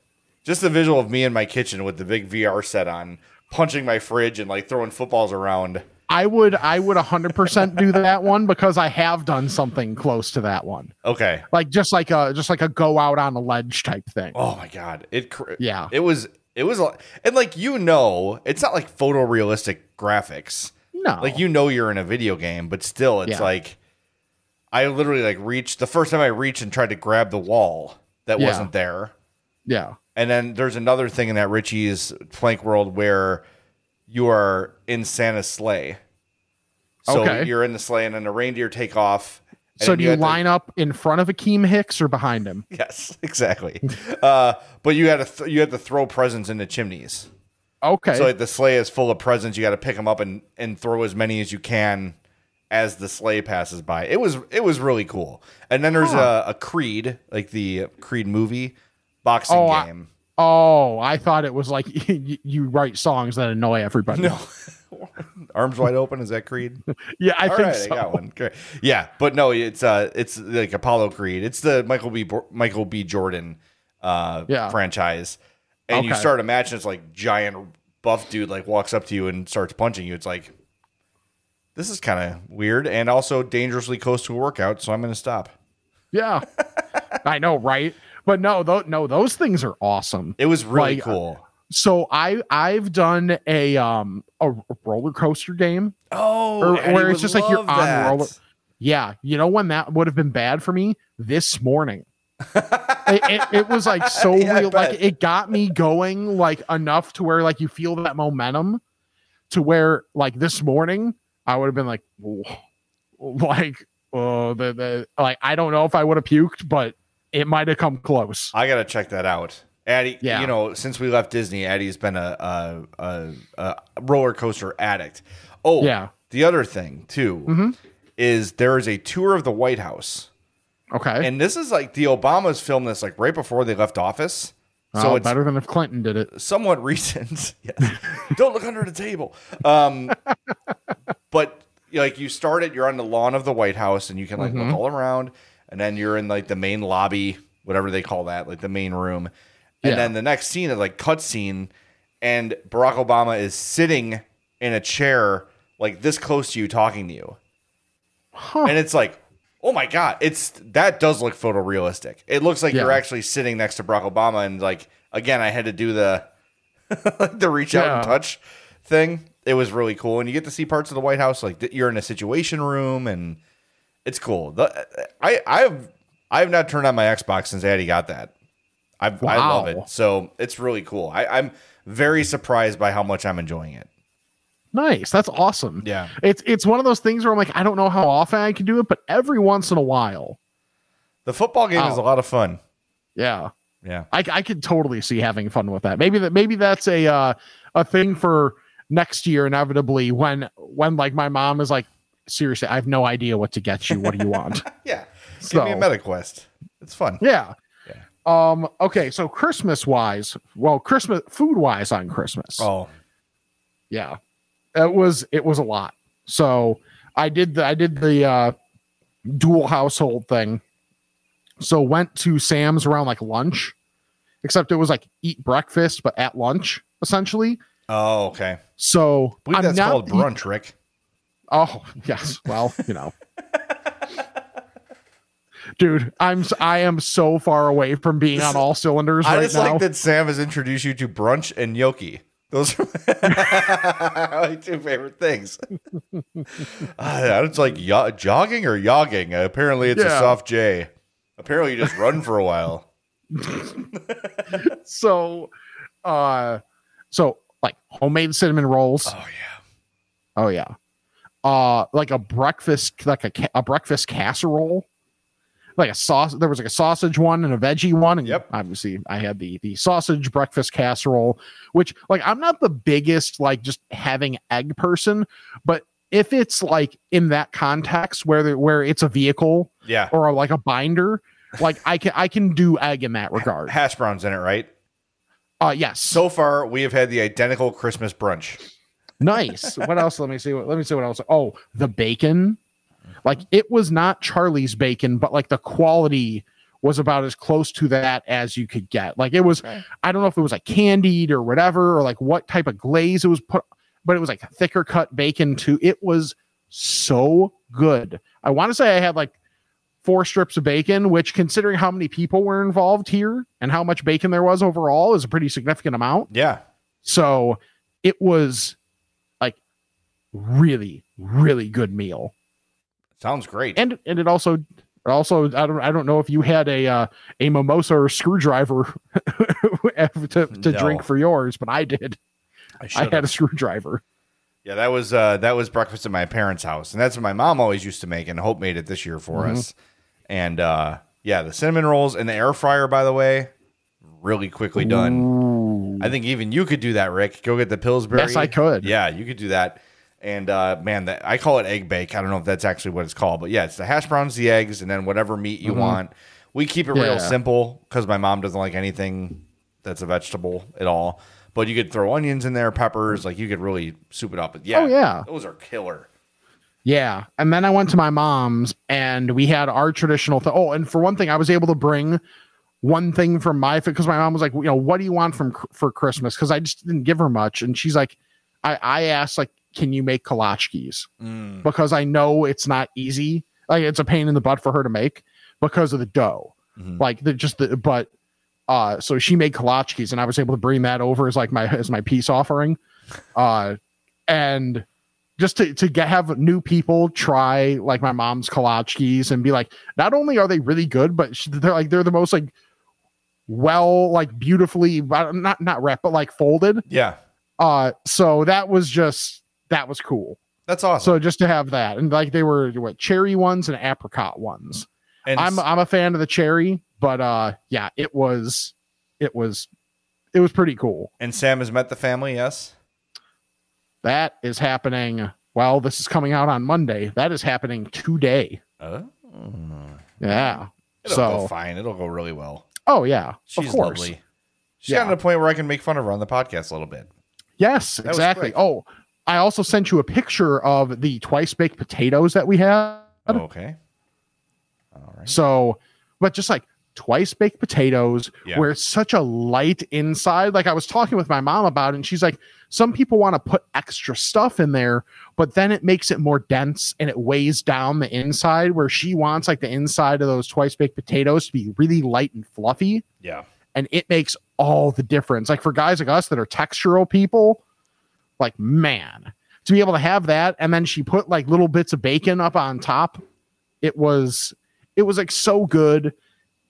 just the visual of me in my kitchen with the big VR set on, punching my fridge and like throwing footballs around. I would I would 100% do that one because I have done something close to that one. Okay. Like just like a just like a go out on a ledge type thing. Oh my god. It cr- Yeah. It was it was and like you know, it's not like photorealistic graphics. No. Like you know you're in a video game, but still it's Yeah. like I literally like reached the first time I reached and tried to grab the wall that Yeah. wasn't there. Yeah. And then there's another thing in that Richie's Plank World where you are in Santa's sleigh. So Okay. you're in the sleigh, and then the reindeer take off. So do you to- line up in front of Akiem Hicks or behind him? yes, exactly. uh, but you had to th- you had to throw presents in the chimneys. Okay. So like the sleigh is full of presents. You got to pick them up and and throw as many as you can as the sleigh passes by. It was it was really cool. And then there's a, a Creed, like the Creed movie boxing Oh, I- game. Oh, I thought it was like you, you write songs that annoy everybody. No. Arms wide open. Is that Creed? Yeah, I All think right, so. I got one. Great. Yeah, but no, it's uh, it's like Apollo Creed. It's the Michael B. Bo- Michael B. Jordan uh Yeah. franchise, and you start a match, and it's like giant buff dude like walks up to you and starts punching you. It's like this is kind of weird, and also dangerously close to a workout. So I'm going to stop. Yeah. I know, right? But no, th- no, those things are awesome. It was really Like, cool. So I I've done a um a roller coaster game. Oh, or- where it's just like you're love on roller- Yeah, you know when that would have been bad for me this morning. it, it, it was like so Yeah, real, like it got me going like enough to where like you feel that momentum to where like this morning I would have been like like oh the, the like I don't know if I would have puked, but it might have come close. I gotta check that out. Addie, Yeah. you know, since we left Disney, Addie's been a, a, a, a roller coaster addict. Oh, Yeah. The other thing too Mhm. is there is a tour of the White House, Okay. and this is like the Obamas filmed this like right before they left office, so so it's better than if Clinton did it. somewhat recent. yes. Don't look under the table. Um, but like you start it, you're on the lawn of the White House, and you can like Mm-hmm. look all around, and then you're in like the main lobby, whatever they call that, like the main room. And Yeah. then the next scene is like cutscene, and Barack Obama is sitting in a chair like this close to you, talking to you, Huh. and it's like. Oh my god, it's that does look photorealistic. It looks like you're actually sitting next to Barack Obama and like again I had to do the like the reach out and touch thing. It was really cool, and you get to see parts of the White House. Like you're in a Situation Room, and it's cool. The, I I've I've not turned on my Xbox since Addie got that. I've, I love it. So it's really cool. I, I'm very surprised by how much I'm enjoying it. Nice. That's awesome. Yeah. It's it's one of those things where I'm like, I don't know how often I can do it, but every once in a while. The football game is Oh. a lot of fun. Yeah. Yeah. I, I could totally see having fun with that. Maybe that maybe that's a uh, a thing for next year inevitably when when like my mom is like, seriously, I have no idea what to get you. What do you want? Yeah. Give me a So- MetaQuest. It's fun. yeah. yeah. Um, okay, so Christmas wise, well, Christmas food wise on Christmas. Oh, yeah it was it was a lot so i did the i did the uh dual household thing so went to sam's around like lunch except it was like eat breakfast but at lunch essentially oh, okay. so I believe I'm that's not called brunch, Rick. Oh yes well you know dude i'm I am so far away from being on all cylinders I right just now like that Sam has introduced you to brunch and gnocchi. Those are my two favorite things. uh, it's like yo- jogging or yogging. Apparently, it's a soft J. Apparently, you just run for a while. so uh so like homemade cinnamon rolls Oh yeah. Oh yeah. Uh like a breakfast like a a breakfast casserole like a sauce. There was like a sausage one and a veggie one, and Yep. obviously I had the the sausage breakfast casserole, which like I'm not the biggest like just having egg person, but if it's like in that context where there, where it's a vehicle Yeah. or like a binder, like I can I can do egg in that regard. Hash browns in it, right? Uh yes. So far, we have had the identical Christmas brunch. Nice. What else? Let me see. What, let me see what else. Oh, the bacon. Like it was not Charlie's bacon, but like the quality was about as close to that as you could get. Like it was, I don't know if it was like candied or whatever, or like what type of glaze it was put, but it was like thicker cut bacon too. It was so good. I want to say I had like four strips of bacon, which considering how many people were involved here and how much bacon there was overall is a pretty significant amount. Yeah. So it was really, really good meal. Sounds great. And and it also also I don't I don't know if you had a uh, a mimosa or screwdriver to, to No. drink for yours, but I did. I should've. had a screwdriver. Yeah, that was uh that was breakfast at my parents' house, and that's what my mom always used to make, and Hope made it this year for Mm-hmm. us. And uh yeah, the cinnamon rolls in the air fryer, by the way, really quickly done. I think even you could do that, Rick. Go get the Pillsbury. Yes, I could. Yeah, you could do that. And uh man, that I call it egg bake. I don't know if that's actually what it's called, but yeah, it's the hash browns, the eggs, and then whatever meat you want. We keep it real Mm-hmm. Simple because my mom doesn't like anything that's a vegetable at all. But you could throw onions in there, peppers, like you could really soup it up. But yeah, Oh, yeah. those are killer. Yeah. And then I went to my mom's and we had our traditional th- oh, and for one thing, I was able to bring one thing from my because my mom was like, you know, what do you want from for Christmas? Because I just didn't give her much. And she's like, I, I asked, like, can you make kolachkis? Because I know it's not easy. Like it's a pain in the butt for her to make because of the dough. Like the just the but uh so she made kolachkis and I was able to bring that over as like my as my peace offering. Uh and just to, to get have new people try like my mom's kolachkis and be like not only are they really good but they're like they're the most like well like beautifully not not wrapped but like folded Yeah, uh so that was just that was cool that's awesome. so just to have that and like they were what cherry ones and apricot ones and i'm i'm a fan of the cherry but uh yeah it was it was it was pretty cool and Sam has met the family. Yes. that is happening well this is coming out on monday that is happening today Oh, yeah it'll so go fine. It'll go really well. oh yeah She's of course lovely. She's Yeah. gotten to the point where I can make fun of her on the podcast a little bit. yes was exactly oh i also sent you a picture of the twice baked potatoes that we had Oh, okay. All right. So, but just like twice baked potatoes, Yeah. where it's such a light inside. Like I was talking with my mom about it, and she's like, some people want to put extra stuff in there, but then it makes it more dense and it weighs down the inside. Where she wants like the inside of those twice baked potatoes to be really light and fluffy, Yeah. and it makes all the difference. Like for guys like us that are textural people, like man, to be able to have that, and then she put like little bits of bacon up on top. It was it was like so good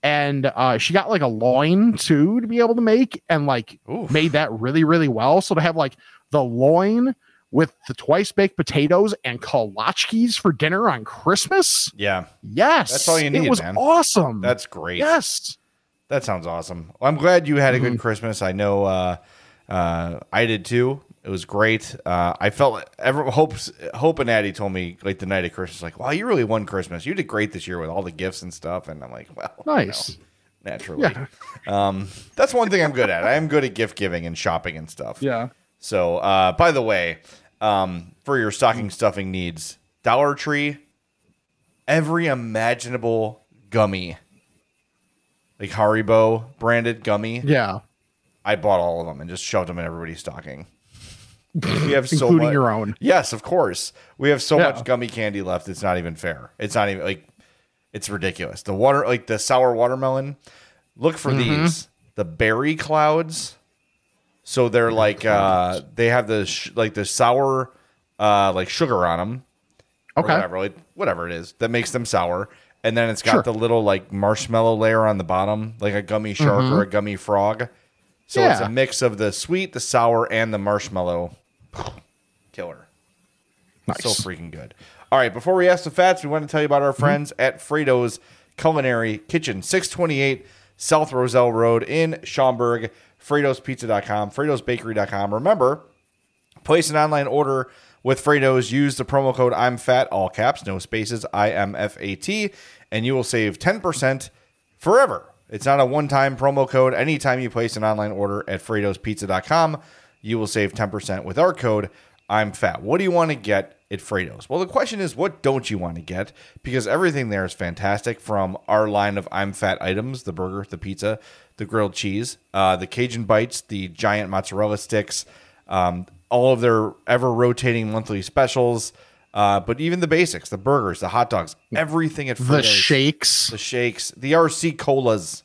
and uh she got like a loin too to be able to make and like Oof. made that really really well so to have like the loin with the twice baked potatoes and kolachkis for dinner on christmas Yeah. yes That's all you need, it was man. awesome That's great. yes That sounds awesome. Well, I'm glad you had a Mm-hmm. good Christmas. I know uh, uh, I did too. It was great. Uh, I felt ever hopes Hope and Addie told me like the night of Christmas, like, "Wow, you really won Christmas. You did great this year with all the gifts and stuff." And I'm like, "Well, you nice know, naturally, yeah um, that's one thing I'm good at. I am good at gift giving and shopping and stuff. yeah So, uh, by the way, um, for your stocking stuffing needs, Dollar Tree, every imaginable gummy, like Haribo branded gummy, yeah I bought all of them and just shoved them in everybody's stocking. We have so including much. your own Yes, of course. We have so Yeah. much gummy candy left. It's not even fair. It's not even like it's ridiculous. The water, like the sour watermelon. Look for Mm-hmm. these. The berry clouds. So they're like uh they have the sh- like the sour uh like sugar on them. okay Whatever, like whatever it is that makes them sour. And then it's got Sure. the little like marshmallow layer on the bottom, like a gummy shark or a gummy frog. So it's Mm-hmm. A mix of the sweet, the sour, and the marshmallow. Killer. nice So freaking good. All right, before we ask the fats, we want to tell you about our mm-hmm. friends at Frato's Culinary Kitchen, 628 South Roselle Road in Schaumburg. FratosPizza.com, FratosBakery.com. Remember, place an online order with Frato's. Use the promo code I'm fat, all caps, no spaces, I M F A T, and you will save 10% forever. It's not a one time promo code. Anytime you place an online order at FratosPizza.com, you will save 10% with our code I'm fat. What do you want to get at Frato's? Well, the question is, what don't you want to get? Because everything there is fantastic from our line of I'm fat items the burger, the pizza, the grilled cheese, uh, the Cajun bites, the giant mozzarella sticks, um, all of their ever rotating monthly specials. Uh, but even the basics, the burgers, the hot dogs, everything at The shakes. the shakes, the RC colas.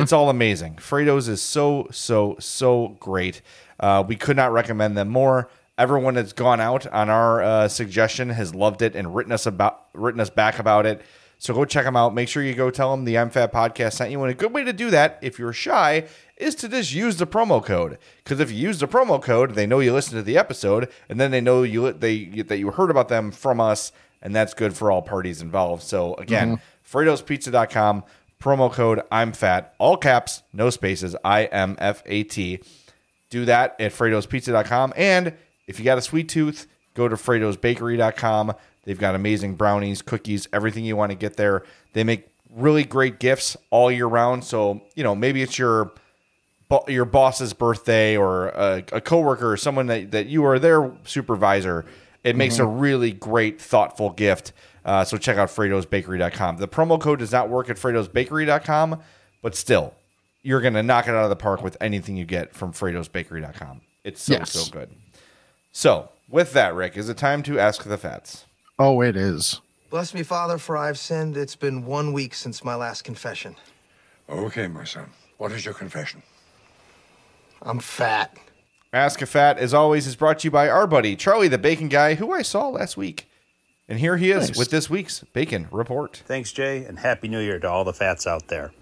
It's all amazing. Frato's is so so so great. Uh, we could not recommend them more. Everyone that's gone out on our uh, suggestion has loved it and written us about written us back about it. So go check them out. Make sure you go tell them the I'm Fat podcast sent you. And a good way to do that, if you're shy, is to just use the promo code. Because if you use the promo code, they know you listened to the episode, and then they know you they that you heard about them from us, and that's good for all parties involved. So again, FratosPizza.com promo code I'm fat, all caps, no spaces, I M F A T. Do that at FratosPizza.com. And if you got a sweet tooth, go to FratosBakery.com. They've got amazing brownies, cookies, everything you want to get there. They make really great gifts all year round. So, you know, maybe it's your your boss's birthday or a, a coworker or someone that, that you are their supervisor. It makes mm-hmm. a really great, thoughtful gift. Uh, so check out FratosBakery.com. The promo code does not work at FratosBakery.com, but still, you're going to knock it out of the park with anything you get from FratosBakery.com. It's so, Yes. so good. So, with that, Rick, is it time to ask the fats? Oh, it is. Bless me, Father, for I've sinned. It's been one week since my last confession. Okay, my son. What is your confession? I'm fat. Ask a Fat, as always, is brought to you by our buddy, Charlie the Bacon Guy, who I saw last week. And here he is Nice. with this week's Bacon Report. Thanks, Jay, and Happy New Year to all the fats out there.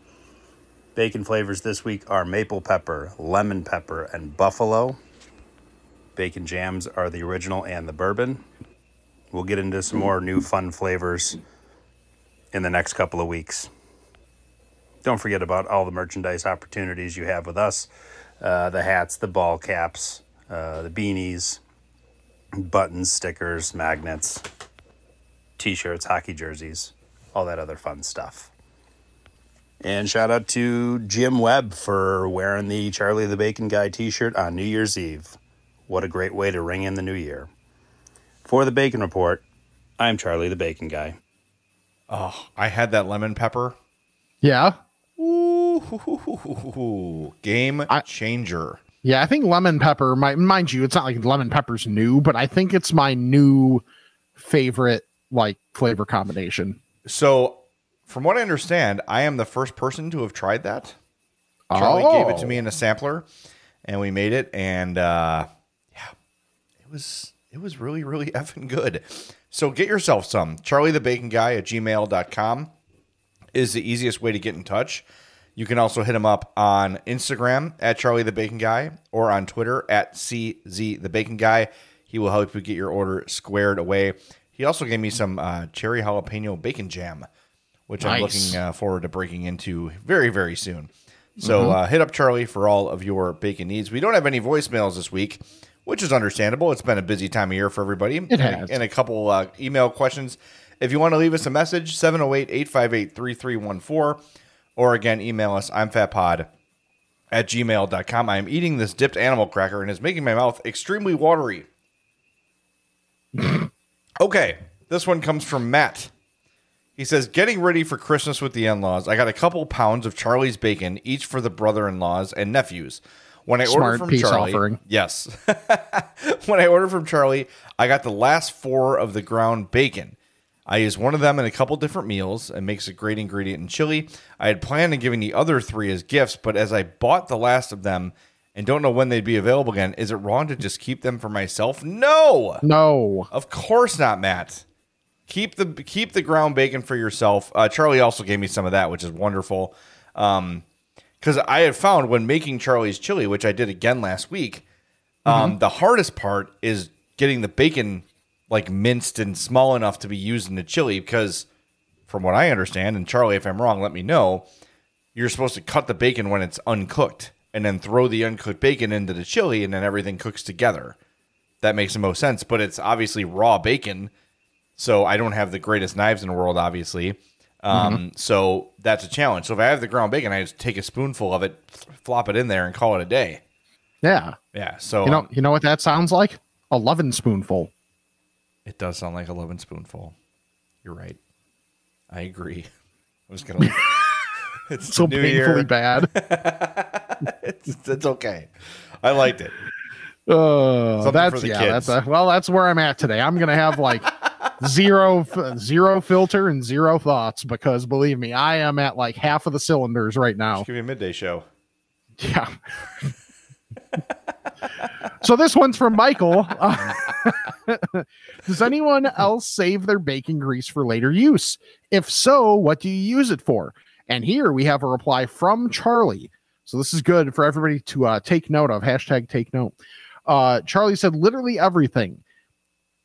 Bacon flavors this week are maple pepper, lemon pepper, and buffalo. Bacon jams are the original and the bourbon. We'll get into some more new fun flavors in the next couple of weeks. Don't forget about all the merchandise opportunities you have with us uh, the hats, the ball caps, uh, the beanies, buttons, stickers, magnets t-shirts, hockey jerseys, all that other fun stuff. And shout out to Jim Webb for wearing the Charlie the Bacon Guy t-shirt on New Year's Eve. What a great way to ring in the new year. For the Bacon Report, I'm Charlie the Bacon Guy. Oh, I had that lemon pepper. Yeah. Ooh, game I- changer. Yeah, I think lemon pepper, my, mind you, it's not like lemon pepper's new, but I think it's my new favorite like flavor combination. So, from what I understand, I am the first person to have tried that. Charlie gave it to Oh. me in a sampler, and we made it, and uh, yeah, it was it was really really effing good. So get yourself some. Charlie the Bacon Guy at gmail.com is the easiest way to get in touch. You can also hit him up on Instagram at Charlie the Bacon Guy or on Twitter at CZ the Bacon Guy. He will help you get your order squared away. He also gave me some uh, cherry jalapeno bacon jam, which I'm looking uh, forward to breaking into very, very soon. So uh, hit up Charlie for all of your bacon needs. We don't have any voicemails this week, which is understandable. It's been a busy time of year for everybody. It and, has. A, and a couple uh, email questions. If you want to leave us a message, 708 858 3314. Or again, email us. I'm fatpod at gmail.com. I am eating this dipped animal cracker and it's making my mouth extremely watery. okay, this one comes from Matt. He says, Getting ready for Christmas with the in laws. I got a couple pounds of Charlie's bacon, each for the brother in laws and nephews. When I ordered from Charlie, offering. yes. when I ordered from Charlie, I got the last four of the ground bacon. I use one of them in a couple different meals and makes a great ingredient in chili. I had planned on giving the other three as gifts, but as I bought the last of them and don't know when they'd be available again, is it wrong to just keep them for myself? No. No. Of course not, Matt. Keep the keep the ground bacon for yourself. Uh, Charlie also gave me some of that, which is wonderful. Um, because I had found when making Charlie's chili, which I did again last week, um, the hardest part is getting the bacon like minced and small enough to be used in the chili. Because from what I understand, and Charlie, if I'm wrong, let me know. You're supposed to cut the bacon when it's uncooked, and then throw the uncooked bacon into the chili, and then everything cooks together. That makes the most sense. But it's obviously raw bacon, so I don't have the greatest knives in the world, obviously. Um, So that's a challenge. So if I have the ground bacon, I just take a spoonful of it, flop it in there, and call it a day. Yeah. Yeah. So You know, you know what that sounds like? A loving spoonful. It does sound like a loving spoonful. You're right. I agree. I was gonna. it's So painfully year. bad. It's, it's okay. I liked it. Something that's yeah. kids. That's a, well. That's where I'm at today. I'm gonna have like zero, zero filter and zero thoughts because believe me, I am at like half of the cylinders right now. Give me a midday show. Yeah. so this one's from Michael. Uh, does anyone else save their bacon grease for later use? If so, what do you use it for? And here we have a reply from Charlie. So this is good for everybody to uh, take note of. Hashtag take note. Uh, Charlie said literally everything.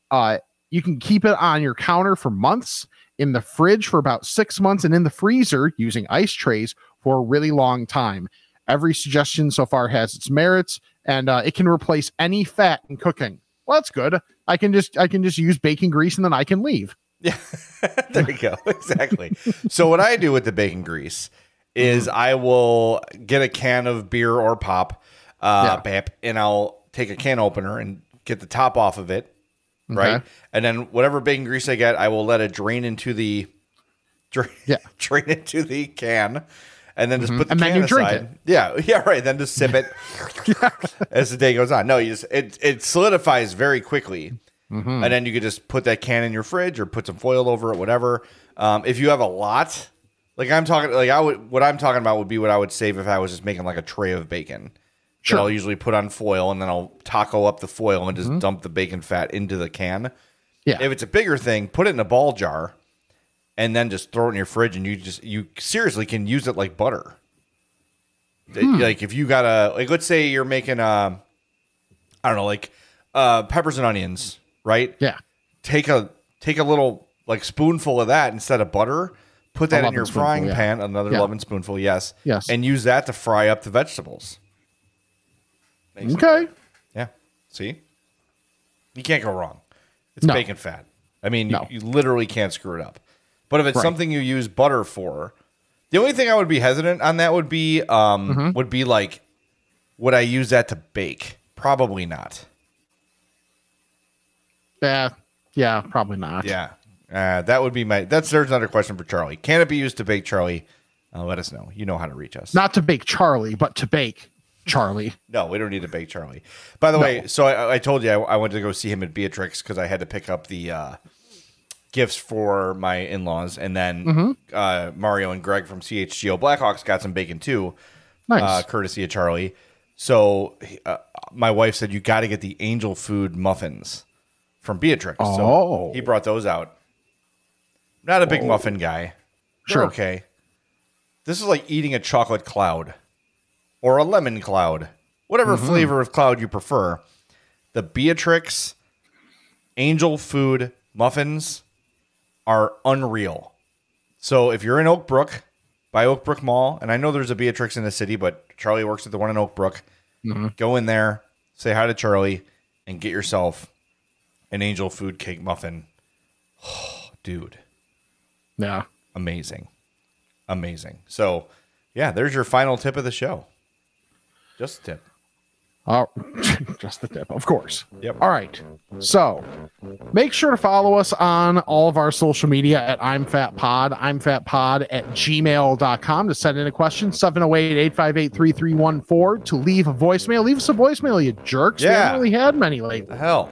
Uh, you can keep it on your counter for months, in the fridge for about six months, and in the freezer using ice trays for a really long time. Every suggestion so far has its merits, and uh, it can replace any fat in cooking. Well, that's good. I can just I can just use bacon grease and then I can leave. Yeah, there you go. Exactly. so what I do with the bacon grease is Mm-hmm. I will get a can of beer or pop, uh, pap, and I'll take a can opener and get the top off of it, right? And then whatever bacon grease I get, I will let it drain into the drain, Yeah. drain into the can. And then just put the And then can aside. it. Yeah, yeah, right. Then just sip it as the day goes on. No, you just it it solidifies very quickly, Mm-hmm. and then you could just put that can in your fridge or put some foil over it, whatever. Um, if you have a lot, like I'm talking, like I would, what I'm talking about would be what I would save if I was just making like a tray of bacon. Sure. That I'll usually put on foil, and then I'll taco up the foil and just dump the bacon fat into the can. Mm-hmm. Yeah. If it's a bigger thing, put it in a ball jar, and then just throw it in your fridge, and you just you seriously can use it like butter. Hmm. Like if you got a like, let's say you're making a, I don't know, like uh, peppers and onions, right? Yeah. Take a take a little like spoonful of that instead of butter. Put that in your frying yeah. pan, another Yeah. loving spoonful, yes, Yes. and use that to fry up the vegetables. Makes sense. Okay. Yeah. See? You can't go wrong. It's No. bacon fat. I mean, you- you, literally can't screw it up. But if it's Right. something you use butter for, the only thing I would be hesitant on that would be um Mm-hmm. would be like would I use that to bake? Probably not. Yeah. Yeah. Probably not. Yeah. Uh, that would be my that's there's another question for Charlie. Can it be used to bake, Charlie? Uh, let us know. You know how to reach us. Not to bake Charlie, but to bake Charlie. No, we don't need to bake Charlie. By the way, so I, I told you I, I went to go see him at Beatrix because I had to pick up the uh, gifts for my in laws, and then Mm-hmm. uh, Mario and Greg from CHGO Blackhawks got some bacon too, Nice. uh, courtesy of Charlie. So uh, my wife said you got to get the angel food muffins from Beatrix. Oh. So he brought those out. Not a big muffin guy. They're Sure. okay. This is like eating a chocolate cloud or a lemon cloud, whatever Mm-hmm. flavor of cloud you prefer. The Beatrix Angel Food muffins are unreal. So if you're in Oak Brook, by Oak Brook Mall, and I know there's a Beatrix in the city, but Charlie works at the one in Oak Brook. Mm-hmm. Go in there, say hi to Charlie, and get yourself an Angel Food cake muffin. dude, yeah. amazing, amazing. So, yeah, there's your final tip of the show. Just a tip. Oh, just the tip, of course. Yep. All right. So make sure to follow us on all of our social media at I'm Fat Pod, I'm Fat Pod at gmail.com to send in a question, 708 858 3314 to leave a voicemail. Leave us a voicemail, you jerks. We Yeah. haven't really had many lately. The hell.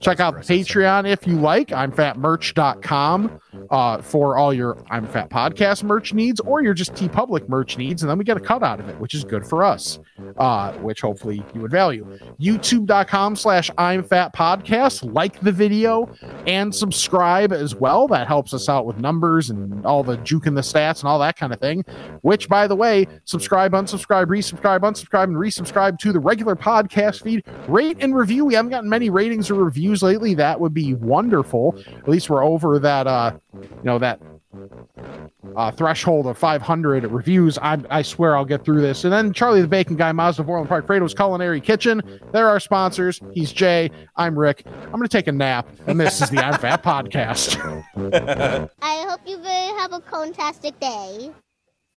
Check out Patreon if you like. imfatmerch.com uh, for all your I'm Fat podcast merch needs or your just TeePublic merch needs. And then we get a cut out of it, which is good for us, uh, which hopefully you would value. YouTube.com slash I'm Fat Podcast. Like the video and subscribe as well. That helps us out with numbers and all the juke and the stats and all that kind of thing. Which, by the way, subscribe, unsubscribe, resubscribe, unsubscribe, and resubscribe to the regular podcast feed. Rate and review. We haven't gotten many ratings or reviews lately. That would be wonderful. At least we're over that uh you know that uh, threshold of 500 reviews. I, I swear I'll get through this. And then Charlie the Bacon Guy, Mazda of Orland Park, Frato's Culinary Kitchen. They're our sponsors. He's Jay. I'm Rick. I'm going to take a nap. And this is the I'm Fat Podcast. I hope you have a fantastic day.